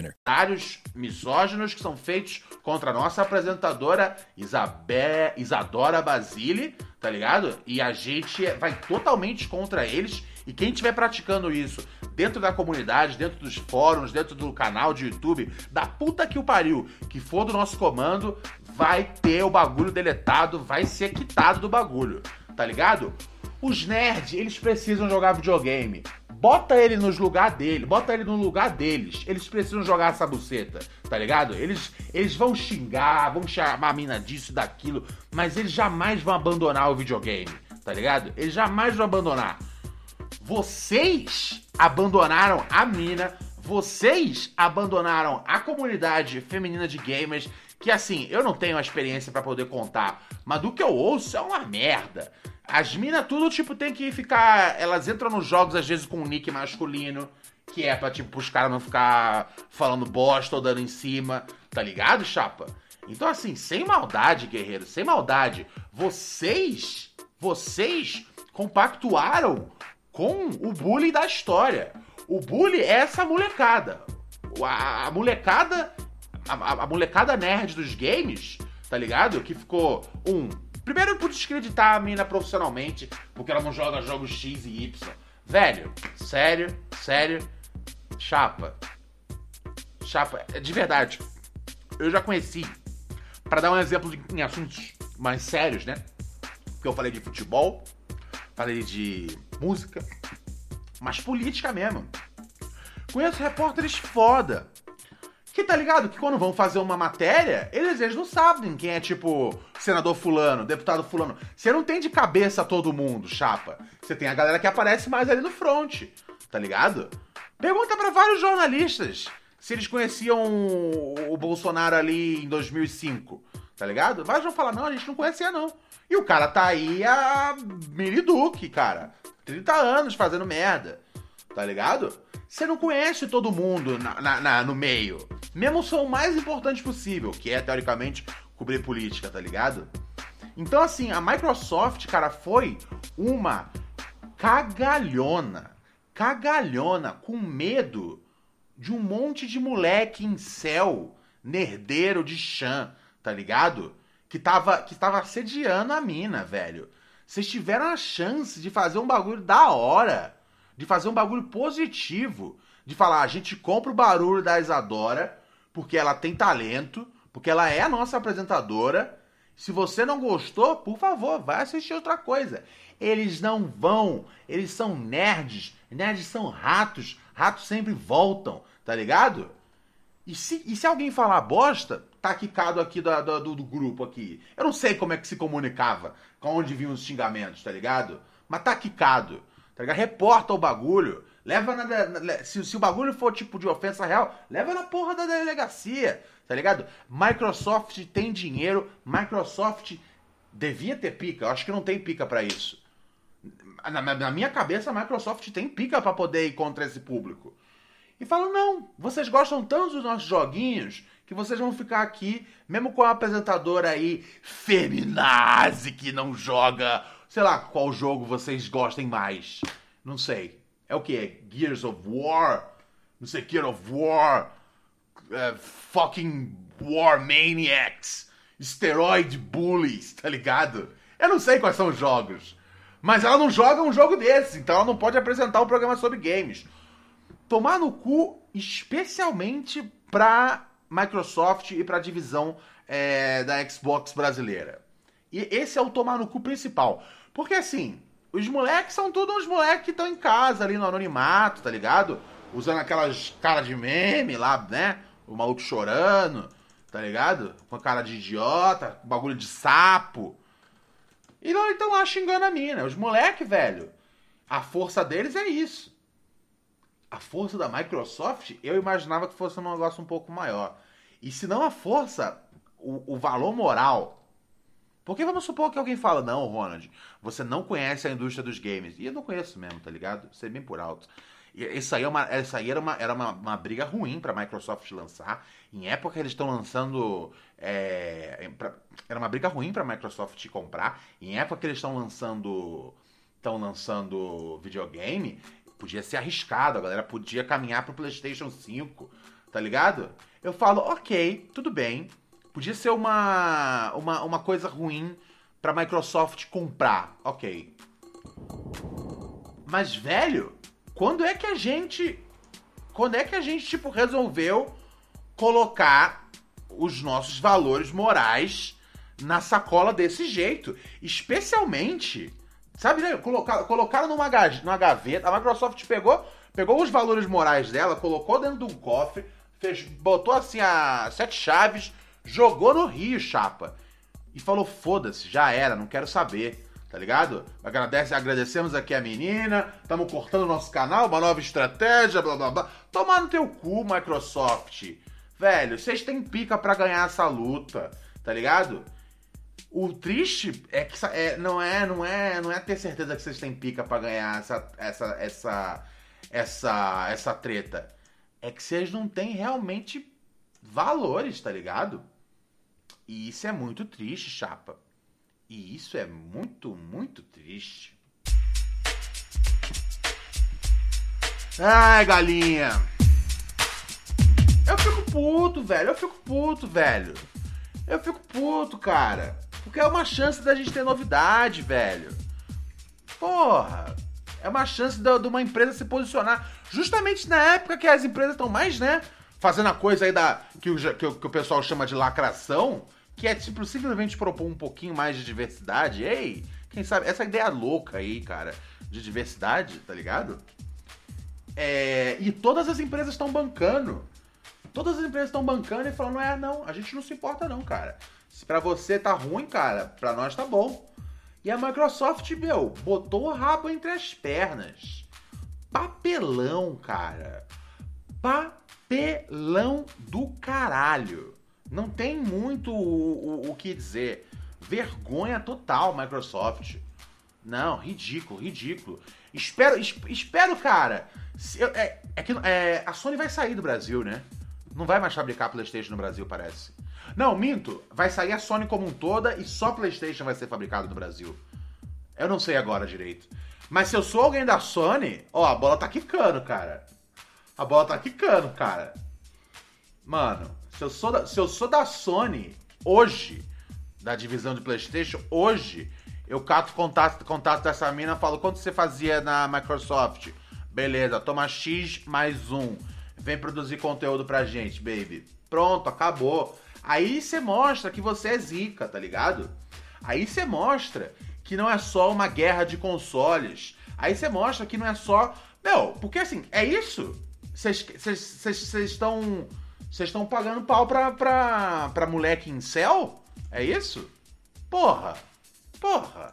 Comentários misóginos que são feitos contra a nossa apresentadora Isabé, Isadora Basile, tá ligado? E a gente vai totalmente contra eles. E quem estiver praticando isso dentro da comunidade, dentro dos fóruns, dentro do canal de YouTube, da puta que o pariu, que for do nosso comando, vai ter o bagulho deletado, vai ser quitado do bagulho, tá ligado? Os nerds, eles precisam jogar videogame. Bota ele nos lugar dele, bota ele no lugar deles. Eles precisam jogar essa buceta, tá ligado? Eles, eles vão xingar, vão chamar a mina disso daquilo, mas eles jamais vão abandonar o videogame, tá ligado? Eles jamais vão abandonar. Vocês abandonaram a mina, vocês abandonaram a comunidade feminina de gamers, que assim, eu não tenho a experiência pra poder contar, mas do que eu ouço é uma merda. As minas tudo, tipo, tem que ficar. Elas entram nos jogos às vezes com um nick masculino, que é pra, tipo, os caras não ficar falando bosta ou dando em cima, tá ligado, chapa? Então, assim, sem maldade, guerreiro, sem maldade, vocês, vocês compactuaram com o bullying da história. O bullying é essa molecada. A, a molecada. A- a molecada nerd dos games, tá ligado? Que ficou um. Primeiro por descreditar a mina profissionalmente, porque ela não joga jogos X e Y. Velho, sério, sério. Chapa. Chapa, é de verdade. Eu já conheci. Pra dar um exemplo de, em assuntos mais sérios, né? Porque eu falei de futebol, falei de música, mas política mesmo. Conheço repórteres foda. Que tá ligado? Que quando vão fazer uma matéria, eles, eles não sabem quem é tipo senador fulano, deputado fulano. Você não tem de cabeça todo mundo, chapa. Você tem a galera que aparece mais ali no front, tá ligado? Pergunta pra vários jornalistas se eles conheciam o Bolsonaro ali em 2005, tá ligado? Vários vão falar, não, a gente não conhecia não. E o cara tá aí a Miriduque, cara. 30 anos fazendo merda, tá ligado? Você não conhece todo mundo na, na- na- no meio. Mesmo são o mais importante possível, que é, teoricamente, cobrir política, tá ligado? Então, assim, a Microsoft, cara, foi uma cagalhona. Cagalhona, com medo de um monte de moleque em céu, nerdeiro de chã, tá ligado? Que tava, que tava assediando a mina, velho. Vocês tiveram a chance de fazer um bagulho da hora, de fazer um bagulho positivo, de falar, a gente compra o barulho da Isadora, porque ela tem talento, porque ela é a nossa apresentadora. Se você não gostou, por favor, vai assistir outra coisa. Eles não vão, eles são nerds, nerds são ratos, ratos sempre voltam, tá ligado? E se, e se alguém falar bosta, tá quicado aqui da- do, do grupo aqui. Eu não sei como é que se comunicava, com onde vinham os xingamentos, tá ligado? Mas tá quicado, tá ligado? Reporta o bagulho, leva na... se, se o bagulho for tipo de ofensa real, leva na porra da delegacia, tá ligado? Microsoft tem dinheiro, Microsoft devia ter pica, eu acho que não tem pica pra isso. Na, na- minha cabeça, a Microsoft tem pica pra poder ir contra esse público. E falam, não, vocês gostam tanto dos nossos joguinhos que vocês vão ficar aqui, mesmo com a apresentadora aí, feminazi, que não joga, sei lá, qual jogo vocês gostem mais. Não sei. É o que? Gears of War? Não sei, Gears of War? eh, fucking War Maniacs? Steroid Bullies, tá ligado? Eu não sei quais são os jogos. Mas ela não joga um jogo desse, então ela não pode apresentar um programa sobre games tomar no cu, especialmente pra Microsoft e pra divisão é, da Xbox brasileira. E esse é o tomar no cu principal. Porque assim, os moleques são todos uns moleques que estão em casa ali no anonimato, tá ligado? Usando aquelas caras de meme lá, né? O maluco chorando, tá ligado? Com a cara de idiota, bagulho de sapo. E não estão lá xingando a mina. Os moleques, velho, a força deles é isso. a força da Microsoft, eu imaginava que fosse um negócio um pouco maior. E se não a força, o, o valor moral. Porque vamos supor que alguém fala, não, Ronald, você não conhece a indústria dos games. E eu não conheço mesmo, tá ligado? Sei bem por alto. Isso aí, é uma, isso aí era, uma, era uma, uma briga ruim pra Microsoft lançar. Em época eles estão lançando. é, pra- era uma briga ruim pra Microsoft comprar. Em época que eles estão lançando. Estão lançando videogame, podia ser arriscado, a galera podia caminhar pro PlayStation 5, tá ligado? Eu falo, ok, tudo bem. Podia ser uma, uma, uma coisa ruim pra Microsoft comprar, ok. Mas, velho, quando é que a gente. Quando é que a gente, tipo, resolveu colocar os nossos valores morais na sacola desse jeito? Especialmente. Sabe, né? Colocar, colocaram numa, numa gaveta. A Microsoft pegou, pegou os valores morais dela, colocou dentro de um cofre, fez, botou assim as sete chaves, jogou no rio, chapa. E falou: foda-se, já era, não quero saber. Tá ligado? Agradece, agradecemos aqui a menina, estamos cortando nosso canal, uma nova estratégia, blá blá blá. Tomar no teu cu, Microsoft. Velho, vocês têm pica pra ganhar essa luta, tá ligado? O triste é que é, não é, não é, não é ter certeza que vocês têm pica pra ganhar essa, essa, essa, essa, essa treta. É que vocês não têm realmente valores, tá ligado? E isso é muito triste, chapa. E isso é muito, muito triste. Ai, galinha. Eu fico puto, velho. Eu fico puto, velho. Eu fico puto, cara. Porque é uma chance da gente ter novidade, velho. Porra. É uma chance de uma empresa se posicionar. Justamente na época que as empresas estão mais, né? Fazendo a coisa aí da. Que o, que o, que o pessoal chama de lacração. Que é tipo, simplesmente propor um pouquinho mais de diversidade. Ei, quem sabe? Essa ideia louca aí, cara, de diversidade, tá ligado? É, e todas as empresas estão bancando. Todas as empresas estão bancando e falando, é, não, a gente não se importa não, cara. Se pra você tá ruim, cara, pra nós tá bom. E a Microsoft, meu, botou o rabo entre as pernas. Papelão, cara. Papelão do caralho. Não tem muito o, o- o que dizer. Vergonha total, Microsoft. Não, ridículo, ridículo. Espero, es- espero, cara. eu- é, é que é, a Sony vai sair do Brasil, né? Não vai mais fabricar PlayStation no Brasil, parece. Não, minto. Vai sair a Sony como um toda e só PlayStation vai ser fabricado no Brasil. Eu não sei agora direito. Mas se eu sou alguém da Sony, ó, a bola tá quicando, cara. A bola tá quicando, cara. Mano, se eu sou da, se eu sou da Sony hoje, da divisão de PlayStation, hoje, eu cato contato, contato dessa mina falo: quanto você fazia na Microsoft? Beleza, toma X mais um. Vem produzir conteúdo pra gente, baby. Pronto, acabou. Aí você mostra que você é zica, tá ligado? Aí você mostra que não é só uma guerra de consoles. Aí você mostra que não é só. Meu, porque assim, é isso. Vocês estão. Vocês estão pagando pau pra, pra, pra moleque em céu? É isso? Porra! Porra!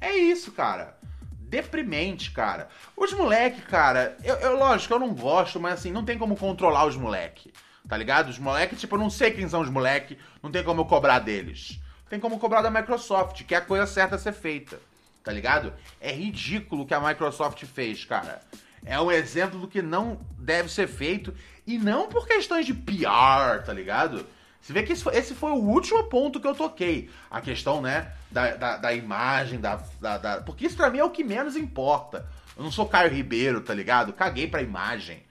É isso, cara. Deprimente, cara. Os moleque, cara, eu, eu- lógico, eu não gosto, mas assim, não tem como controlar os moleque. Tá ligado? Os moleque, tipo, eu não sei quem são os moleque, não tem como eu cobrar deles. Tem como cobrar da Microsoft, que é a coisa certa a ser feita. Tá ligado? É ridículo o que a Microsoft fez, cara. É um exemplo do que não deve ser feito. E não por questões de PR, tá ligado? Você vê que esse foi, o último ponto que eu toquei. A questão, né, da, da, da imagem, da, da, da- Porque isso pra mim é o que menos importa. Eu não sou Caio Ribeiro, tá ligado? Caguei pra imagem.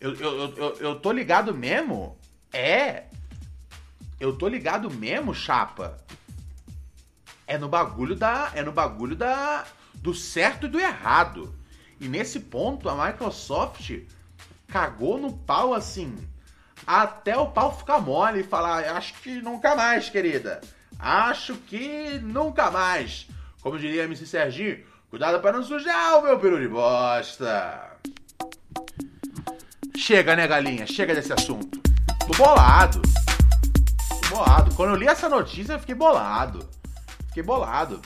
Eu, eu, eu, eu tô ligado mesmo. É. Eu tô ligado mesmo, chapa. É no bagulho da. É no bagulho da. Do certo e do errado. E nesse ponto, a Microsoft cagou no pau assim. Até o pau ficar mole e falar, acho que nunca mais, querida. Acho que nunca mais. Como diria MC Serginho, cuidado para não sujar o meu peru de bosta. Chega, né, galinha? Chega desse assunto. Tô bolado. Tô bolado. Quando eu li essa notícia, eu fiquei bolado. Fiquei bolado.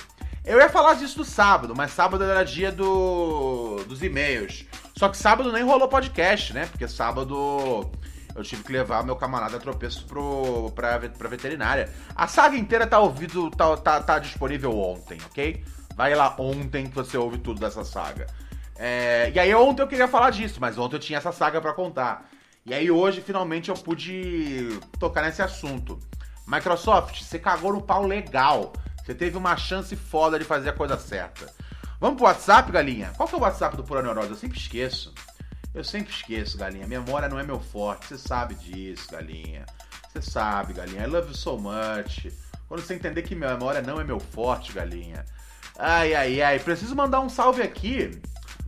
Eu ia falar disso no sábado, mas sábado era dia do, dos e-mails. Só que sábado nem rolou podcast, né? Porque sábado eu tive que levar meu camarada tropeço pro, pra, pra veterinária. A saga inteira tá ouvido, tá, tá, tá disponível ontem, ok? Vai lá ontem que você ouve tudo dessa saga. É, e aí ontem eu queria falar disso, mas ontem eu tinha essa saga pra contar. E aí hoje finalmente eu pude tocar nesse assunto. Microsoft, você cagou no pau legal. Você teve uma chance foda de fazer a coisa certa. Vamos pro WhatsApp, galinha? Qual é o WhatsApp do Pura Neurose? Eu sempre esqueço. Eu sempre esqueço, galinha. Memória não é meu forte. Você sabe disso, galinha. Você sabe, galinha. I love you so much. Quando você entender que memória não é meu forte, galinha. Ai, ai, ai. Preciso mandar um salve aqui.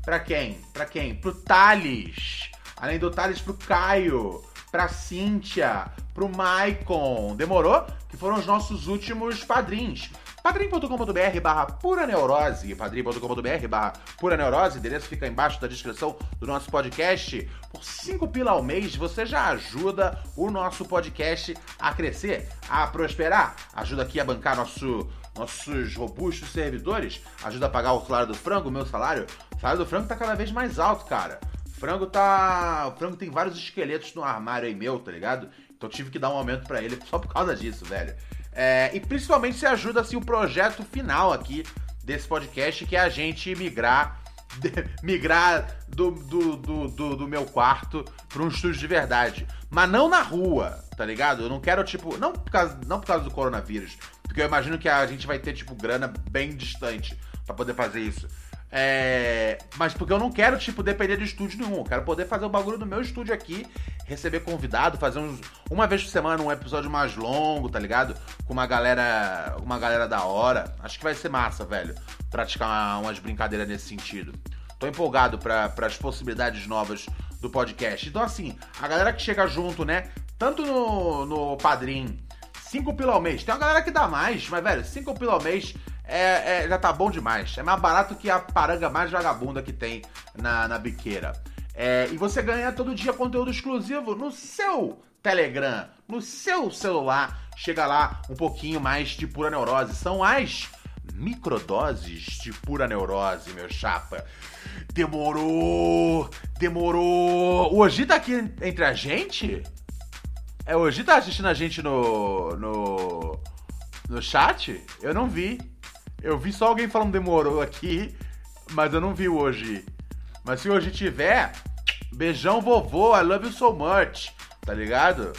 Pra quem? Pra quem? Pro Thales. Além do Thales, pro Caio. Pra Cíntia. Pro Maicon. Demorou? Que foram os nossos últimos padrinhos. padrim.com.br barra pura neurose, padrim.com.br barra pura neurose, endereço fica embaixo da descrição do nosso podcast. Por 5 pila ao mês, você já ajuda o nosso podcast a crescer, a prosperar, ajuda aqui a bancar nosso, nossos robustos servidores, ajuda a pagar o salário do frango, o meu salário. O salário do frango tá cada vez mais alto, cara. O frango tá. O frango tem vários esqueletos no armário aí meu, tá ligado? Então tive que dar um aumento pra ele só por causa disso, velho. É, e principalmente se ajuda assim o projeto final aqui desse podcast, que é a gente migrar migrar do, do, do, do, meu quarto pra um estúdio de verdade. Mas não na rua, tá ligado? Eu não quero, tipo. Não por causa, não por causa do coronavírus. Porque eu imagino que a gente vai ter, tipo, grana bem distante pra poder fazer isso. É, mas porque eu não quero, tipo, depender de estúdio nenhum. Eu quero poder fazer o bagulho do meu estúdio aqui, receber convidado, fazer uns, uma vez por semana um episódio mais longo, tá ligado? Com uma galera, uma galera da hora. Acho que vai ser massa, velho. Praticar umas brincadeiras nesse sentido. Tô empolgado para as possibilidades novas do podcast. Então, assim, a galera que chega junto, né? Tanto no, no Padrim, 5 pila ao mês. Tem uma galera que dá mais, mas, velho, 5 pila ao mês é, é- já tá bom demais. É mais barato que a paranga mais vagabunda que tem na, na biqueira. É, e você ganha todo dia conteúdo exclusivo no seu Telegram, no seu celular. Chega lá um pouquinho mais de pura neurose. São as microdoses de pura neurose, meu chapa. Demorou! Demorou! O Oji tá aqui entre a gente? É, o Oji tá assistindo a gente no. no. no chat? Eu não vi. Eu vi só alguém falando demorou aqui, mas eu não vi o Oji. Mas se o Oji tiver, beijão vovô, I love you so much, tá ligado?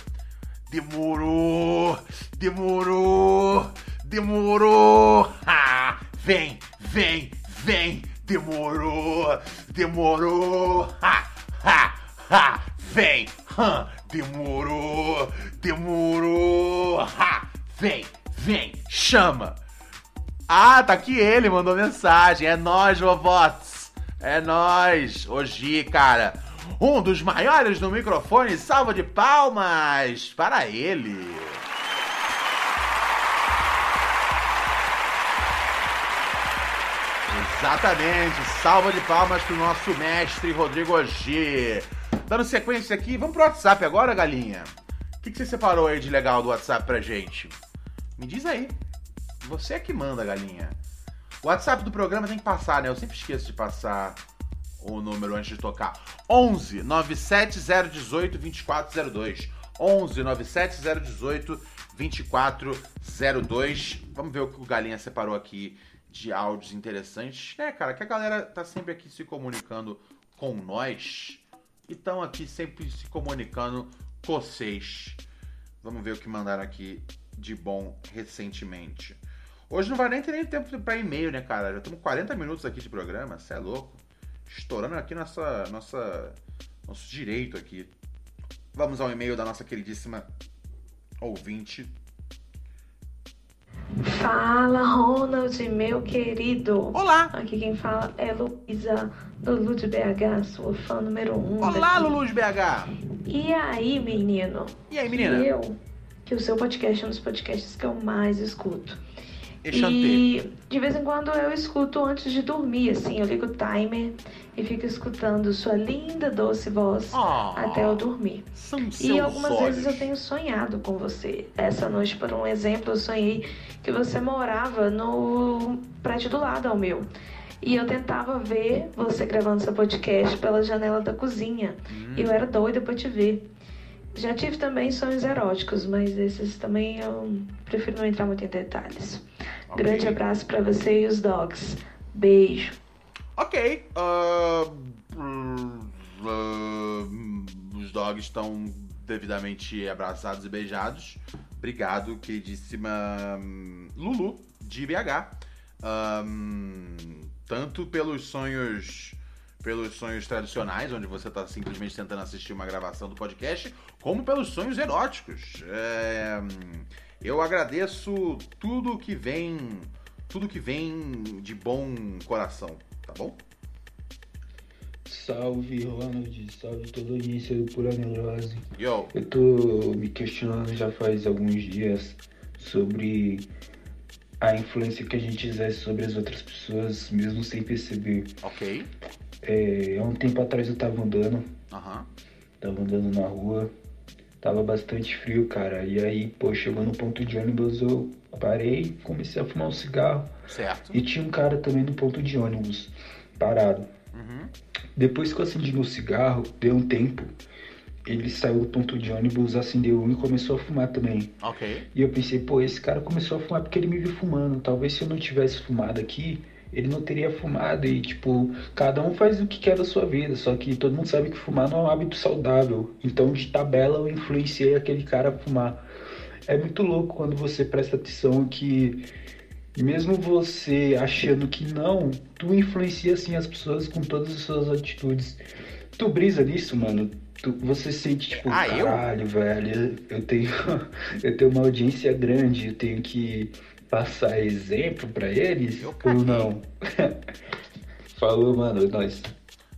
Demorou! Demorou! Demorou! Vem, vem, vem! Demorou! Demorou! Ha! Ha! Ha! Vem! Demorou! Demorou! Ha! Vem, vem! Chama! Ah, tá aqui ele, mandou mensagem. É nóis, vovotes. É nóis. Hoje, cara, um dos maiores no microfone. Salva de palmas para ele. Exatamente. Salva de palmas pro nosso mestre Rodrigo G. Dando sequência aqui, vamos pro WhatsApp agora, galinha. O que, que você separou aí de legal do WhatsApp pra gente? Me diz aí. Você é que manda, galinha. O WhatsApp do programa tem que passar, né? Eu sempre esqueço de passar o número antes de tocar. 11 97018 2402. 11 97018 2402. Vamos ver o que o Galinha separou aqui de áudios interessantes. É, cara, que a galera tá sempre aqui se comunicando com nós e estão aqui sempre se comunicando com vocês. Vamos ver o que mandaram aqui de bom recentemente. Hoje não vai nem ter nem tempo pra e-mail, né, cara? Já estamos 40 minutos aqui de programa, você é louco. Estourando aqui nossa, nossa, nosso direito aqui. Vamos ao e-mail da nossa queridíssima ouvinte. Fala, Ronald, meu querido. Olá! Aqui quem fala é Luísa, Lulu de BH, sua fã número um. Olá, daqui. Lulu de BH! E aí, menino? E aí, menina? Que eu, que o seu podcast é um dos podcasts que eu mais escuto. E de vez em quando eu escuto antes de dormir, assim, eu ligo o timer e fico escutando sua linda, doce voz Oh, até eu dormir. E algumas olhos. vezes eu tenho sonhado com você. Essa noite, por um exemplo, eu sonhei que você morava no prédio do lado ao meu. E eu tentava ver você gravando seu podcast pela janela da cozinha. E eu era doida pra te ver. Já tive também sonhos eróticos, mas esses também eu prefiro não entrar muito em detalhes. Ok. Grande abraço pra você e os dogs. Beijo. Ok. ah, hum, os dogs estão devidamente abraçados e beijados. Obrigado, queridíssima hum, Lulu, de BH. Hum, tanto pelos sonhos pelos sonhos tradicionais, onde você está simplesmente tentando assistir uma gravação do podcast, como pelos sonhos eróticos. É, eu agradeço tudo que vem, tudo que vem de bom coração, tá bom? Salve Ronald, salve toda a audiência do Pura Neurose. Yo, Eu tô me questionando já faz alguns dias sobre a influência que a gente exerce sobre as outras pessoas, mesmo sem perceber. ok. É, há um tempo atrás eu tava andando, Aham. tava andando na rua, tava bastante frio, cara. E aí, pô, chegou no ponto de ônibus, eu parei, comecei a fumar um cigarro. Certo. E tinha um cara também no ponto de ônibus, parado. Uhum. Depois que eu acendi meu cigarro, deu um tempo, ele saiu do ponto de ônibus, acendeu um e começou a fumar também. Ok. E eu pensei, pô, esse cara começou a fumar porque ele me viu fumando. Talvez se eu não tivesse fumado aqui, ele não teria fumado. E, tipo, cada um faz o que quer da sua vida. Só que todo mundo sabe que fumar não é um hábito saudável. Então, de tabela, eu influenciei aquele cara a fumar. É muito louco quando você presta atenção que, mesmo você achando que não, tu influencia, assim, as pessoas com todas as suas atitudes. Tu brisa nisso, mano? Tu, você sente, tipo, Ah, eu? caralho, velho, eu tenho, eu tenho uma audiência grande, eu tenho que passar exemplo pra eles Eu ou não? Falou, mano, é nós.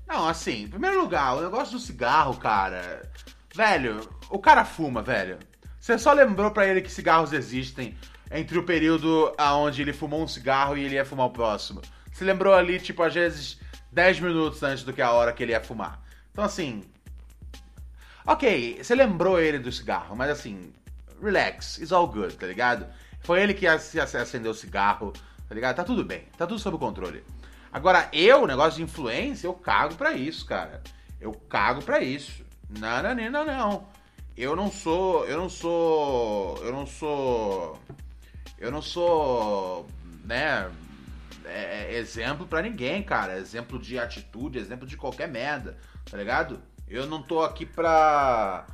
Não, assim, em primeiro lugar, o negócio do cigarro, cara. Velho, o cara fuma, velho. Você só lembrou pra ele que cigarros existem entre o período aonde ele fumou um cigarro e ele ia fumar o próximo. Você lembrou ali, tipo, às vezes 10 minutos antes do que a hora que ele ia fumar. Então, assim. Ok, você lembrou ele do cigarro, mas assim, relax, it's all good, tá ligado? Foi ele que ac- ac- acendeu o cigarro, tá ligado? Tá tudo bem, tá tudo sob controle. Agora, eu, negócio de influência, eu cago pra isso, cara. Eu cago pra isso. Não, não, não, não, não. Eu não sou. Eu não sou. Eu não sou. Eu não sou. Né? é, é, exemplo pra ninguém, cara. Exemplo de atitude, exemplo de qualquer merda, tá ligado? Eu não tô aqui pra.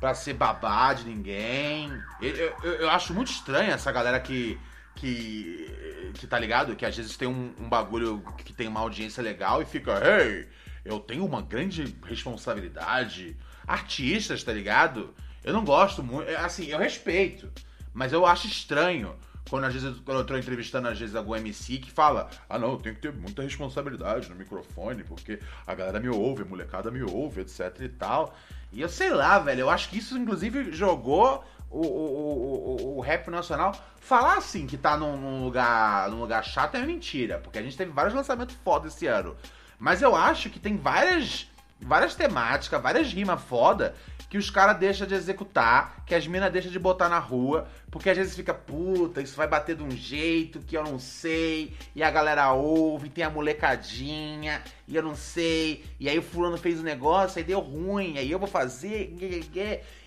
Pra ser babá de ninguém. Eu, eu, eu- acho muito estranho essa galera que. que. que tá ligado? Que às vezes tem um, um bagulho que tem uma audiência legal e fica, hey, eu tenho uma grande responsabilidade. Artistas, tá ligado? Eu não gosto muito. é, Assim, eu respeito. Mas eu acho estranho quando às vezes quando eu tô entrevistando às vezes algum MC que fala: "Ah, não, eu tenho que ter muita responsabilidade no microfone, porque a galera me ouve, a molecada me ouve, etc e tal". E eu sei lá, velho, eu acho que isso inclusive jogou o, o, o, o- rap nacional. Falar assim que tá num, num lugar, num lugar chato é mentira, porque a gente teve vários lançamentos foda esse ano. Mas eu acho que tem várias várias temáticas, várias rimas foda que os caras deixam de executar, que as minas deixam de botar na rua, porque às vezes fica, puta, isso vai bater de um jeito que eu não sei, e a galera ouve, tem a molecadinha, e eu não sei, e aí o fulano fez um negócio, aí deu ruim, aí eu vou fazer,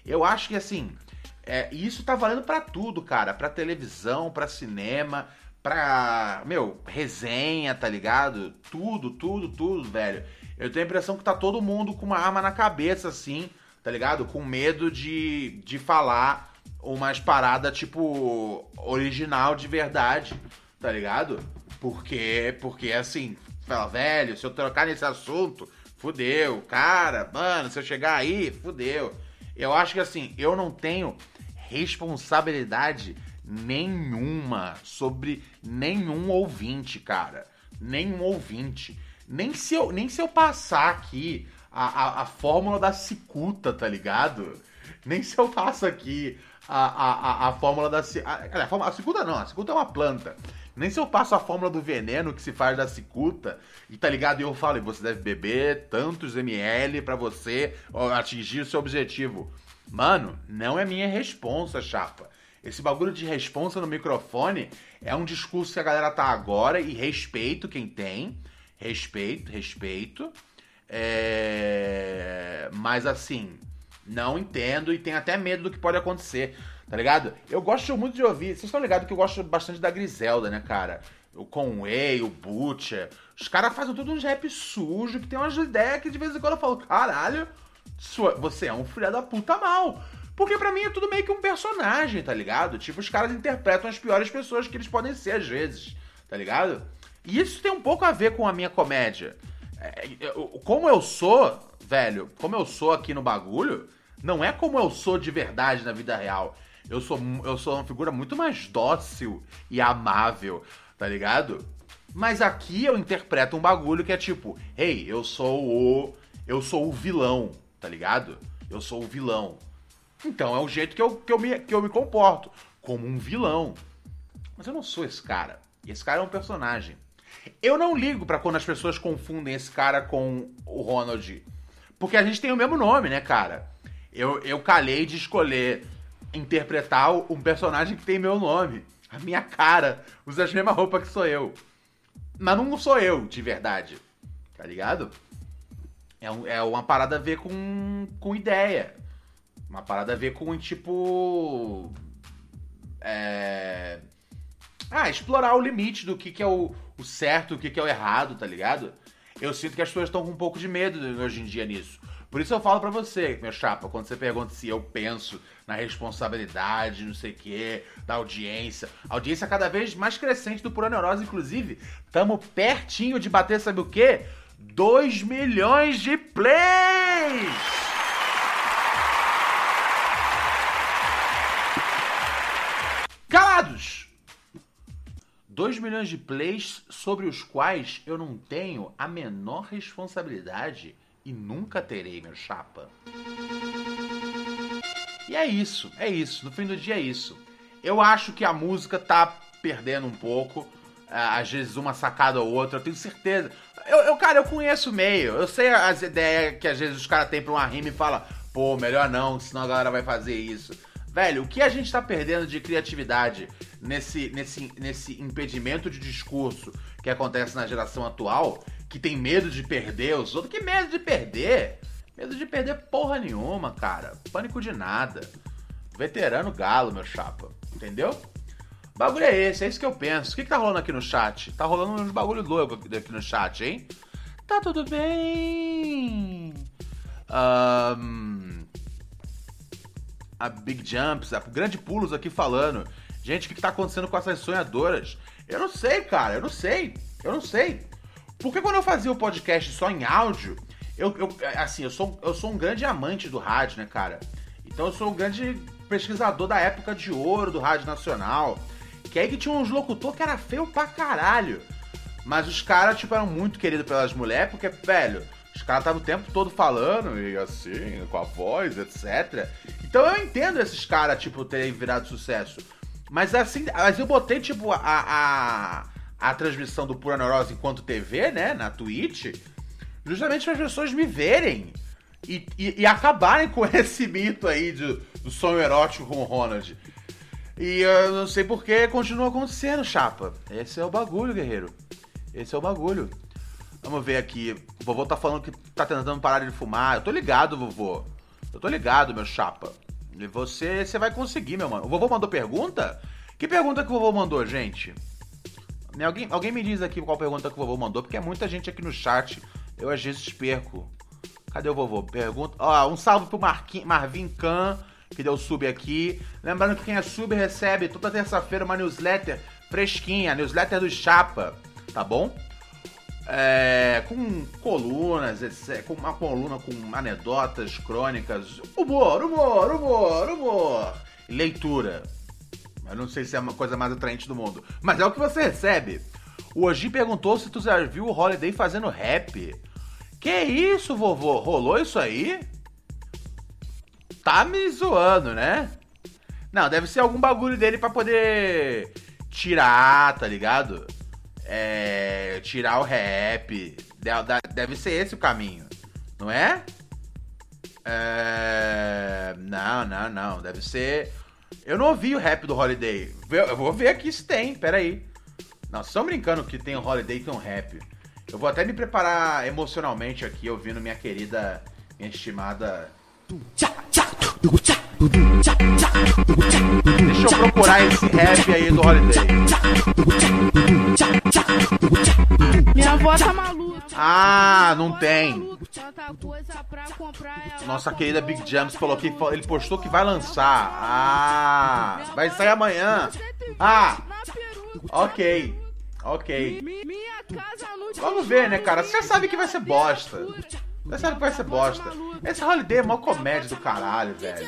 eu acho que assim, é, isso tá valendo pra tudo, cara, pra televisão, pra cinema, pra, meu, resenha, tá ligado? Tudo, tudo, tudo, velho. Eu tenho a impressão que tá todo mundo com uma arma na cabeça, assim, tá ligado? Com medo de, de falar umas paradas, tipo, original de verdade, tá ligado? Porque, porque assim, fala, velho, se eu trocar nesse assunto, fudeu. Cara, mano, se eu chegar aí, fudeu. Eu acho que assim, eu não tenho responsabilidade nenhuma sobre nenhum ouvinte, cara. Nenhum ouvinte. Nem se eu, nem se eu passar aqui a, a, a fórmula da cicuta, tá ligado? Nem se eu passo aqui a, a, a, a fórmula da a, a, fórmula- a cicuta não, a cicuta é uma planta. Nem se eu passo a fórmula do veneno que se faz da cicuta, e tá ligado? E eu falo, você deve beber tantos ml pra você atingir o seu objetivo. Mano, não é minha responsa, chapa. Esse bagulho de responsa no microfone é um discurso que a galera tá agora e respeito quem tem. Respeito, respeito. É... Mas assim, não entendo e tenho até medo do que pode acontecer, tá ligado? Eu gosto muito de ouvir. Vocês estão ligados que eu gosto bastante da Griselda, né, cara? O Conway, o Butcher. Os caras fazem tudo uns rap sujo, que tem umas ideias que de vez em quando eu falo, caralho, você é um filho da puta mal. Porque pra mim é tudo meio que um personagem, tá ligado? Tipo, os caras interpretam as piores pessoas que eles podem ser às vezes, tá ligado? E isso tem um pouco a ver com a minha comédia. É, eu- como eu sou, velho, como eu sou aqui no bagulho, não é como eu sou de verdade na vida real. Eu sou, eu sou uma figura muito mais dócil e amável, tá ligado? Mas aqui eu interpreto um bagulho que é tipo, ei, eu sou o. Eu sou o vilão, tá ligado? Eu sou o vilão. Então é o jeito que eu, que eu, me, que eu me comporto, como um vilão. Mas eu não sou esse cara. Esse cara é um personagem. Eu não ligo pra quando as pessoas confundem esse cara com o Ronald. Porque a gente tem o mesmo nome, né, cara? Eu, eu calhei de escolher interpretar um personagem que tem meu nome. A minha cara. Usa as mesmas roupas que sou eu. Mas não sou eu, de verdade. Tá ligado? É, um- é uma parada a ver com, com ideia. Uma parada a ver com, tipo. É. Ah, explorar o limite do que, que é o, o certo, o que, que é o errado, tá ligado? Eu sinto que as pessoas estão com um pouco de medo hoje em dia nisso. Por isso eu falo pra você, meu chapa, quando você pergunta se eu penso na responsabilidade, não sei o quê, da audiência. Audiência cada vez mais crescente do Pura Neurose, inclusive. Tamo pertinho de bater, sabe o quê? 2 milhões de plays! 2 milhões de plays sobre os quais eu não tenho a menor responsabilidade e nunca terei, meu chapa. E é isso, é isso. No fim do dia é isso. Eu acho que a música tá perdendo um pouco. ah, Às vezes uma sacada ou outra, eu tenho certeza. Eu, eu, cara, eu conheço o meio. Eu sei as ideias que às vezes os caras têm pra uma rima e fala, pô, melhor não, senão a galera vai fazer isso. Velho, o que a gente tá perdendo de criatividade nesse, nesse, nesse impedimento de discurso que acontece na geração atual, que tem medo de perder os outros? Que medo de perder? Medo de perder porra nenhuma, cara. Pânico de nada. Veterano galo, meu chapa. Entendeu? Bagulho é esse, é isso que eu penso. O que, que tá rolando aqui no chat? Tá rolando uns bagulho louco aqui no chat, hein? Tá tudo bem. Ahn, a Big Jumps, a Grande Pulos aqui falando. Gente, o que, que tá acontecendo com essas sonhadoras? Eu não sei, cara, eu não sei. Eu não sei. Porque quando eu fazia o podcast só em áudio, eu, eu- assim, eu sou, eu sou um grande amante do rádio, né, cara? Então eu sou um grande pesquisador da época de ouro do Rádio Nacional. Que aí que tinha uns locutor que era feio pra caralho. Mas os caras, tipo, eram muito queridos pelas mulheres, porque, velho, os caras estavam o tempo todo falando, e assim, com a voz, etc. Então eu entendo esses caras, tipo, terem virado sucesso. Mas assim, mas eu botei, tipo, a, a, a transmissão do Pura Neurose enquanto TV, né, na Twitch, justamente para as pessoas me verem e, e, e acabarem com esse mito aí de, do sonho erótico com o Ronald. E eu não sei por que continua acontecendo, chapa. Esse é o bagulho, guerreiro. Esse é o bagulho. Vamos ver aqui. O vovô tá falando que tá tentando parar de fumar. Eu tô ligado, vovô. Eu tô ligado, meu chapa. E você, você vai conseguir, meu mano. O vovô mandou pergunta? Que pergunta que o vovô mandou, gente? Me- Alguém, alguém me diz aqui qual pergunta que o vovô mandou, porque é muita gente aqui no chat. Eu às vezes perco. Cadê o vovô? Pergunta. Ó, um salve pro Marquin- Marvin Khan, que deu sub aqui. Lembrando que quem é sub recebe toda terça-feira uma newsletter fresquinha, newsletter do Chapa, tá bom? É, com colunas, etc, com uma coluna com anedotas, crônicas, humor, humor, humor, humor, leitura. Eu não sei se é uma coisa mais atraente do mundo, mas é o que você recebe. O Oji perguntou se tu já viu o Holiday fazendo rap. Que isso, vovô? Rolou isso aí? Tá me zoando, né? Não, deve ser algum bagulho dele pra poder tirar, tá ligado? É. Tirar o rap. Deve ser esse o caminho, não é? É. Não, não, não. Deve ser. Eu não ouvi o rap do Holiday. Eu vou ver aqui se tem, peraí. Não, vocês estão brincando que tem um Holiday e tem um rap. Eu vou até me preparar emocionalmente aqui, ouvindo minha querida, minha estimada. Deixa eu procurar esse rap aí do Holiday. Minha avó tá maluca. Ah, não tem. Comprar. ela Nossa querida Big Jumps falou que ele postou que vai lançar. Ah, vai sair amanhã. Ah, ok. Ok. Vamos ver, né, cara? Você já sabe que vai ser bosta. Você sabe que vai ser bosta. Esse Holiday é mó comédia do caralho, velho.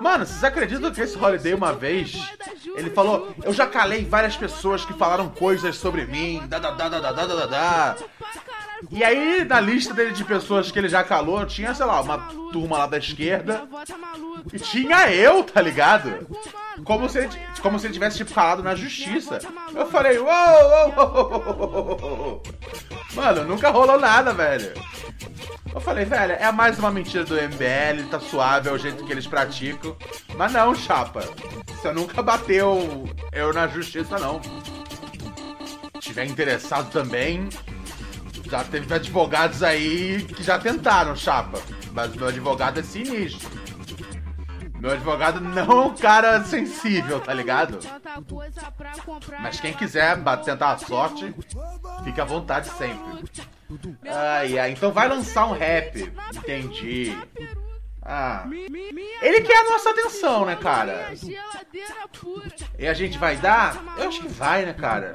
Mano, vocês acreditam que esse Holiday uma vez ele falou: Eu já calei várias pessoas que falaram coisas sobre mim, da da da da da da da. Da." E aí, na lista dele de pessoas que ele já calou, tinha, sei lá, uma turma lá da esquerda. E tinha eu, tá ligado? Como se ele, como se ele tivesse, tipo, calado na justiça. Eu falei, uou, uou, uou. Mano, nunca rolou nada, velho. Eu falei, velho, é mais uma mentira do MBL, tá suave, é o jeito que eles praticam. Mas não, chapa. Você nunca bateu eu na justiça, não. Se tiver interessado também, já teve advogados aí que já tentaram, chapa. Mas meu advogado é sinistro. Meu advogado não é um cara sensível, tá ligado? Mas quem quiser tentar a sorte, fica à vontade sempre. Ai, ai, então vai lançar um rap. Entendi. Ah. Ele quer a nossa atenção, né, cara? Pura. E a gente vai dar? Eu acho que vai, né, cara?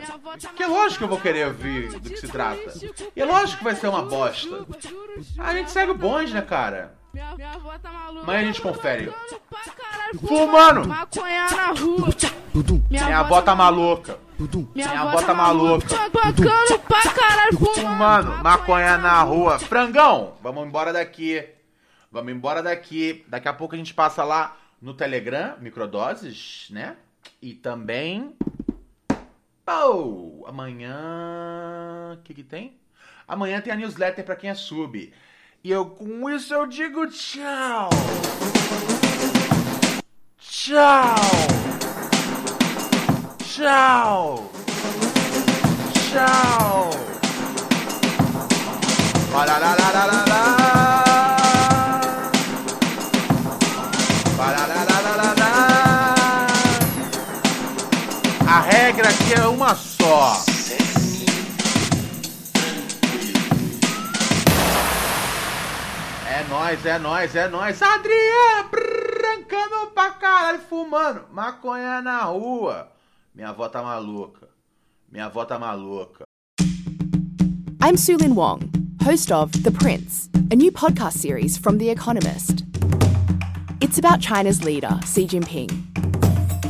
Que é lógico que eu vou querer ouvir do que se trata. E é lógico que vai ser uma bosta. A gente segue o bonde, né, cara? Avó tá. Amanhã a gente confere. Fumando! Maconha na rua. Minha avó tá maluca. Minha avó tá maluca. Tocando pra caralho. Fumando. Fumando, maconha na rua. Frangão, vamos embora daqui. Vamos embora daqui. Daqui a pouco a gente passa lá no Telegram, microdoses, né? E também. Pô, amanhã. O que, que tem? Amanhã tem a newsletter pra quem é sub. E eu com isso eu digo tchau. Tchau. Tchau. Tchau. Parararararará. Parararararará. É uma só. É é é brancando pra caralho, fumando. Maconha na rua. Minha avó tá maluca. Minha avó tá maluca. I'm Sulin Wong, host of The Prince, a new podcast series from The Economist. It's about China's leader, Xi Jinping.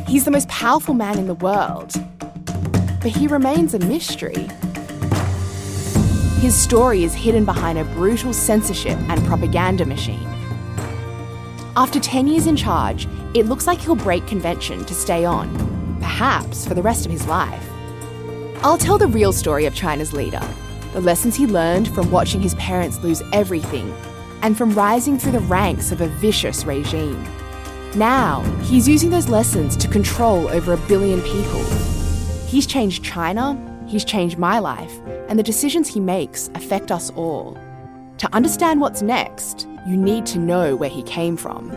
He's the most powerful man in the world, but he remains a mystery. His story is hidden behind a brutal censorship and propaganda machine. After 10 years in charge, it looks like he'll break convention to stay on, perhaps for the rest of his life. I'll tell the real story of China's leader, the lessons he learned from watching his parents lose everything and from rising through the ranks of a vicious regime. Now, he's using those lessons to control over a billion people. He's changed China, he's changed my life, and the decisions he makes affect us all. To understand what's next, you need to know where he came from.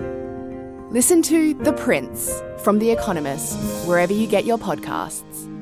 Listen to The Prince from The Economist, wherever you get your podcasts.